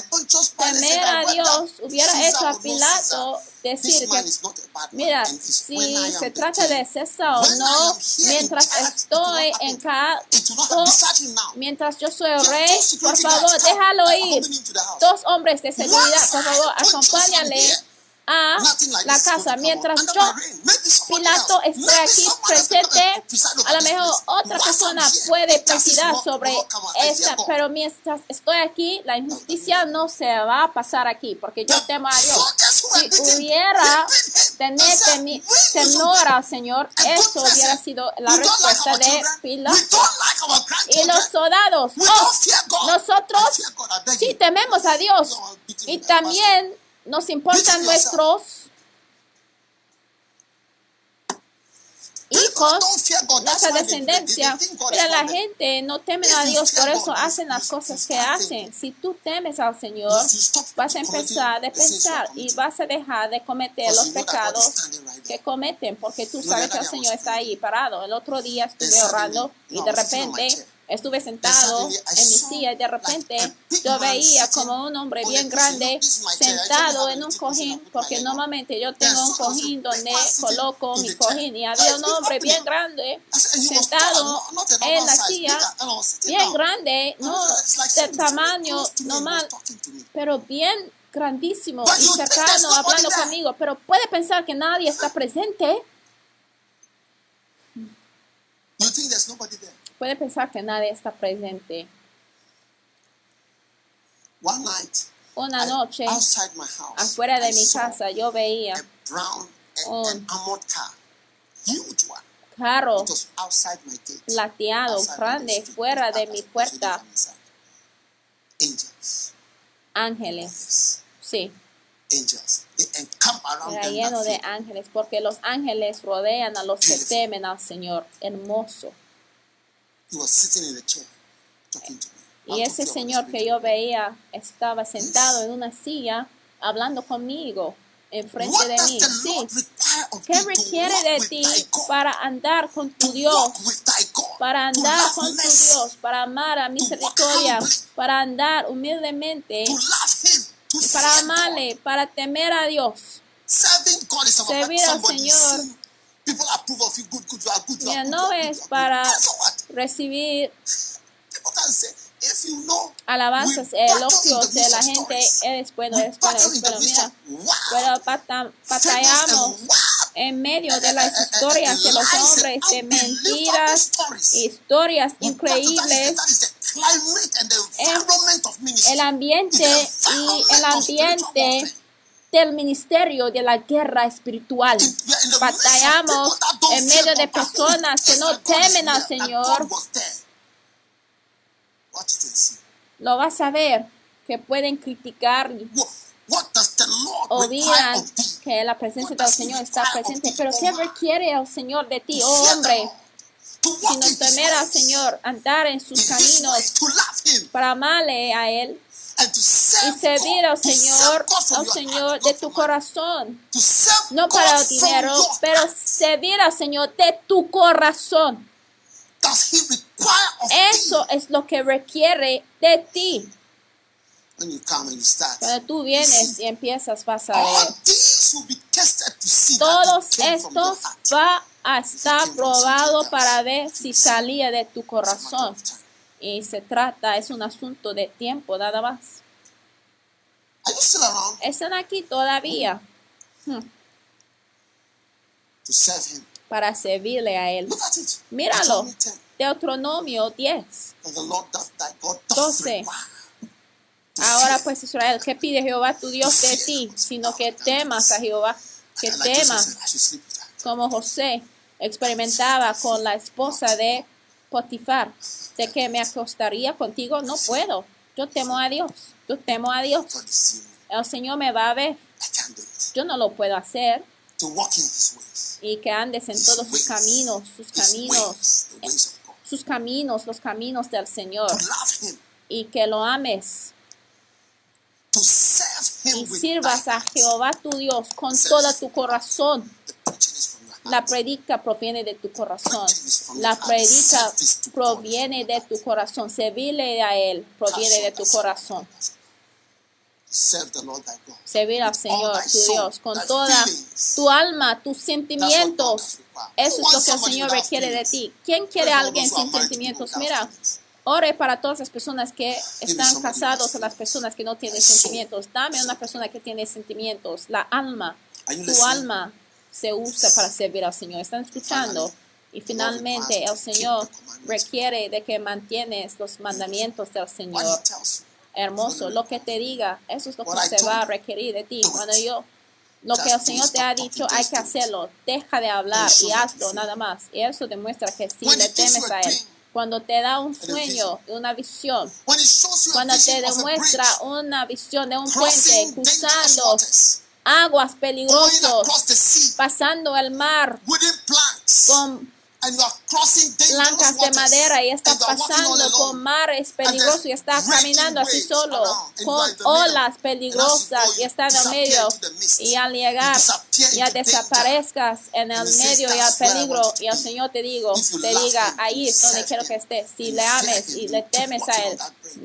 Temer a Dios hubiera hecho a Pilato decir que Mira, si se trata de. César o no, mientras estoy en now. mientras yo soy rey, por favor, déjalo ir. Dos hombres de seguridad, por favor, acompáñale a la casa. Mientras yo, Pilato, maybe aquí presente, a lo mejor otra persona puede presidir sobre esta, pero mientras estoy aquí, la injusticia no se va a pasar aquí, porque yo temo a Dios. Si hubiera tener temi- "We will temor obey." al Señor, eso hubiera sido la respuesta de Pilato. Y los soldados, oh, nosotros sí tememos a Dios. y también nos importan nuestros hijos, nuestra descendencia. is la gente no teme a Dios, por eso hacen las cosas que hacen. Si tú temes al Señor, vas a empezar are pensar y vas a dejar de cometer Because los pecados que cometen, porque tú sabes que el Señor está ahí parado. El otro día estuve orando y de repente. Estuve sentado en mi silla y de repente yo veía como un hombre bien grande sentado en un cojín, porque normalmente yo tengo un cojín donde coloco mi cojín y había un hombre bien grande sentado en la silla bien grande, And no like de tamaño normal, pero bien grandísimo y cercano hablando conmigo, pero puede pensar que nadie está presente, Puede pensar que nadie está presente. One night, Una I- noche, outside my house, afuera de I mi casa, yo veía a brown, Un an car, huge one. carro my gate. plateado grande fuera de mi puerta. Angels, ángeles, sí, angels. Era lleno de ángeles, porque los ángeles rodean a los que temen al Señor, hermoso. He was sitting in a chair talking to me. Y ese señor que yo veía estaba sentado en una silla hablando conmigo enfrente de mí. Sí, ¿qué requiere de ti para andar con tu Dios? Para andar love con tu Dios, para amar a misericordia, para andar humildemente, para amarle, para temer a Dios. Servir al Señor. No es para recibir alabanzas, in elogios de la gente, eres bueno, eres bueno, eres bueno. Mira, pero bata- batallamos en medio de las eh, eh, eh, historias de los hombres, de mentiras, historias increíbles, el ambiente y el ambiente. Del ministerio de la guerra espiritual. Batallamos en medio de personas que no temen al Señor. Lo vas a ver, que pueden criticar olvidan que la presencia del Señor está presente. Pero ¿qué requiere el Señor de ti, oh hombre? Sino temer al Señor, andar en sus caminos para amarle a Él y servir al Señor, from al Señor de tu corazón. No para el dinero, pero servir al Señor de tu corazón. Eso es lo que requiere de ti. Cuando tú vienes y empiezas, vas a ver. Todos estos va a estar probado para ver si salía de tu corazón. Y se trata, es un asunto de tiempo nada más. Están aquí todavía hmm, para servirle a Él. Míralo. Deuteronomy 10. Deuteronomio 10. And the Lord doth thy God doth Doce. require to Ahora fear. pues Israel, ¿qué pide Jehová tu Dios de ti? Sino que temas a Jehová, que temas como José experimentaba con la esposa de Potifar, de que me acostaría contigo, no puedo. Yo temo a Dios, yo temo a Dios. El Señor me va a ver, yo no lo puedo hacer y que andes en todos sus caminos, sus caminos, sus caminos, los caminos del Señor y que lo ames y sirvas a. Jehová tu Dios con todo tu corazón. La predica proviene de tu corazón. La predica proviene de tu corazón. Servirle a Él proviene de tu corazón. Servir al Señor, tu Dios, con toda tu alma, tus sentimientos. Eso es lo que el Señor requiere de ti. ¿Quién quiere a alguien sin sentimientos? Mira, ore para todas las personas que están casados las personas que no tienen sentimientos. Dame una persona que tiene sentimientos. La alma, tu alma se usa para servir al Señor. ¿Están escuchando? Y finalmente el Señor requiere de que mantienes los mandamientos del Señor. Hermoso, lo que te diga, eso es lo que se va a requerir de ti. Cuando yo, lo que el Señor te ha dicho, hay que hacerlo. Deja de hablar y hazlo nada más. Y eso demuestra que sí le temes a Él. Cuando te da un sueño, una visión, cuando te demuestra una visión de un puente cruzando aguas sea, pasando el mar con blancas de madera y está pasando por mares peligrosos y está caminando así solo con olas peligrosas y está en el medio. y al llegar ya desaparezcas en el medio y al "That's where I peligro y el be." Señor te digo te diga ahí es donde quiero que estés. Si le ames y le temes a él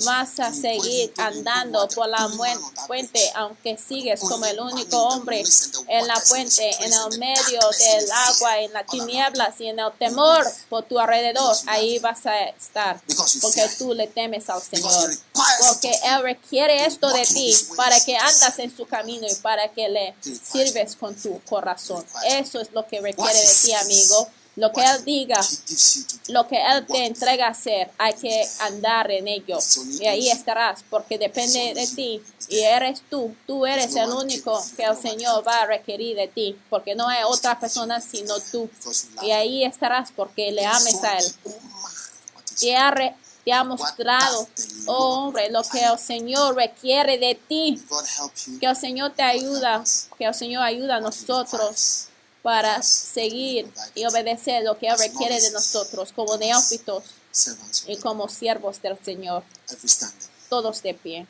vas a seguir andando por la puente aunque sigues como el único hombre en la puente en el medio del agua en las tinieblas y en el temor por tu alrededor ahí vas a estar porque tú le temes al Señor porque. Él requiere to esto de ti para que andas en su camino y para que le sirves con tu corazón. Eso es lo que requiere de ti, amigo. Lo que Él diga, lo que Él te entrega a hacer, hay que andar en ello. Y ahí estarás, porque depende de ti. Y eres tú, tú eres el único que el Señor va a requerir de ti, porque no hay otra persona sino tú. Y ahí estarás porque le ames a Él. Te ha, re- te ha mostrado, oh hombre, lo que el Señor requiere de ti. Que el Señor te ayuda, que el Señor ayuda a nosotros para seguir y obedecer lo que Él requiere de nosotros como neófitos y como siervos del Señor, todos de pie.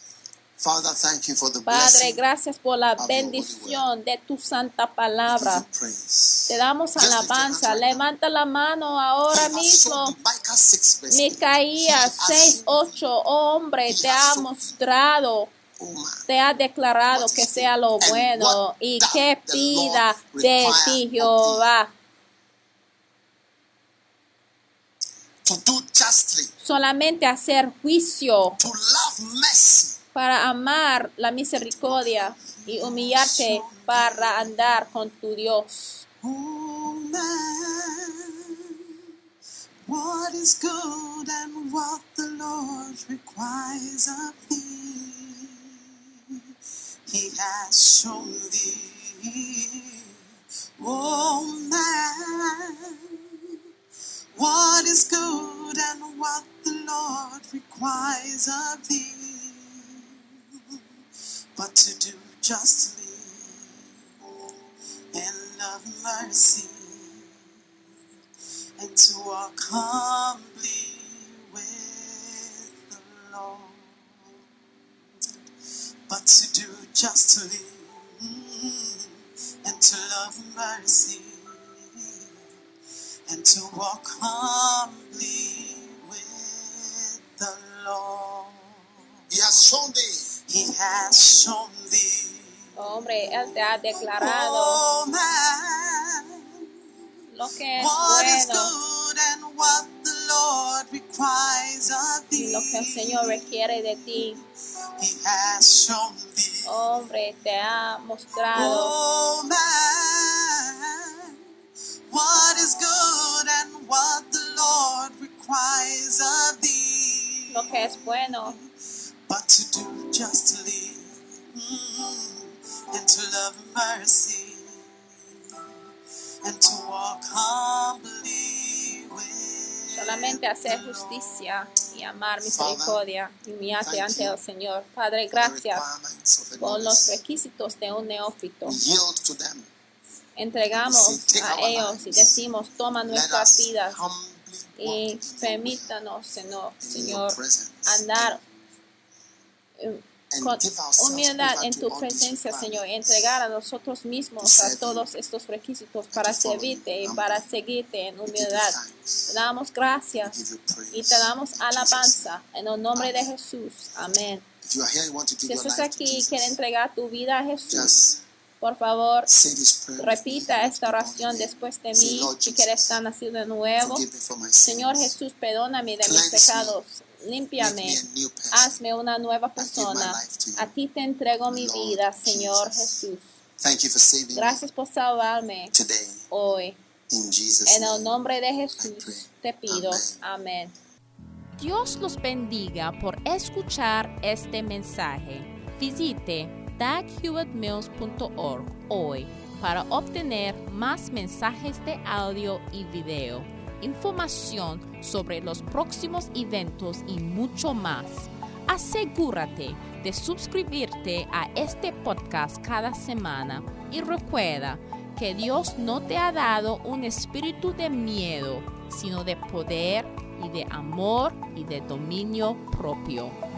Father, thank you for the Padre, gracias por la bendición de tu santa palabra. Te damos alabanza. Levanta la mano ahora mismo. shown you, Micah 6 verse 8. Micaías He has 6, 8, oh hombre, te ha mostrado Oh te ha declarado que sea lo bueno y que pida de ti Jehová. Solamente hacer juicio para amar la misericordia y humillarte para andar con tu Dios. Oh man, what is good and what the Lord requires of thee, He has shown thee. Oh man, what is good and what the Lord requires of thee, but to do justly and love mercy, and to walk humbly with the Lord, but to do justly and to love mercy, and to walk humbly with the Lord. He has shown thee. He has shown thee. Hombre, Él te ha declarado Oh man, lo que es what is bueno good and what the Lord requires of y thee. lo que el Señor requiere de ti. He has shown thee. Hombre, te ha mostrado Oh man, what is good and what the Lord requires of thee. lo que es bueno but to do justly mm, and to love mercy and to walk humbly with solamente hacer justicia y amar misericordia y humillarte ante el Señor. Padre, gracias por los requisitos de un neófito. Entregamos a ellos y decimos, toma nuestras vidas y permítanos, Señor, Señor andar con humildad en tu presencia, Señor, entregar a nosotros mismos a todos estos requisitos para servirte y para seguirte en humildad. Te damos gracias y te damos alabanza en el nombre de Jesús. Amén. Si estás aquí y quieres entregar tu vida a Jesús, por favor, repita esta oración después de mí si quieres estar nacido de nuevo. Señor Jesús, perdóname de mis pecados límpiame, hazme una nueva persona. A ti te entrego mi vida, Señor Jesús. Gracias por salvarme hoy. En el nombre de Jesús te pido. Amén. Dios los bendiga por escuchar este mensaje. Visite daghewittmills.org hoy para obtener más mensajes de audio y video información sobre los próximos eventos y mucho más. Asegúrate de suscribirte a este podcast cada semana y recuerda que Dios no te ha dado un espíritu de miedo, sino de poder y de amor y de dominio propio.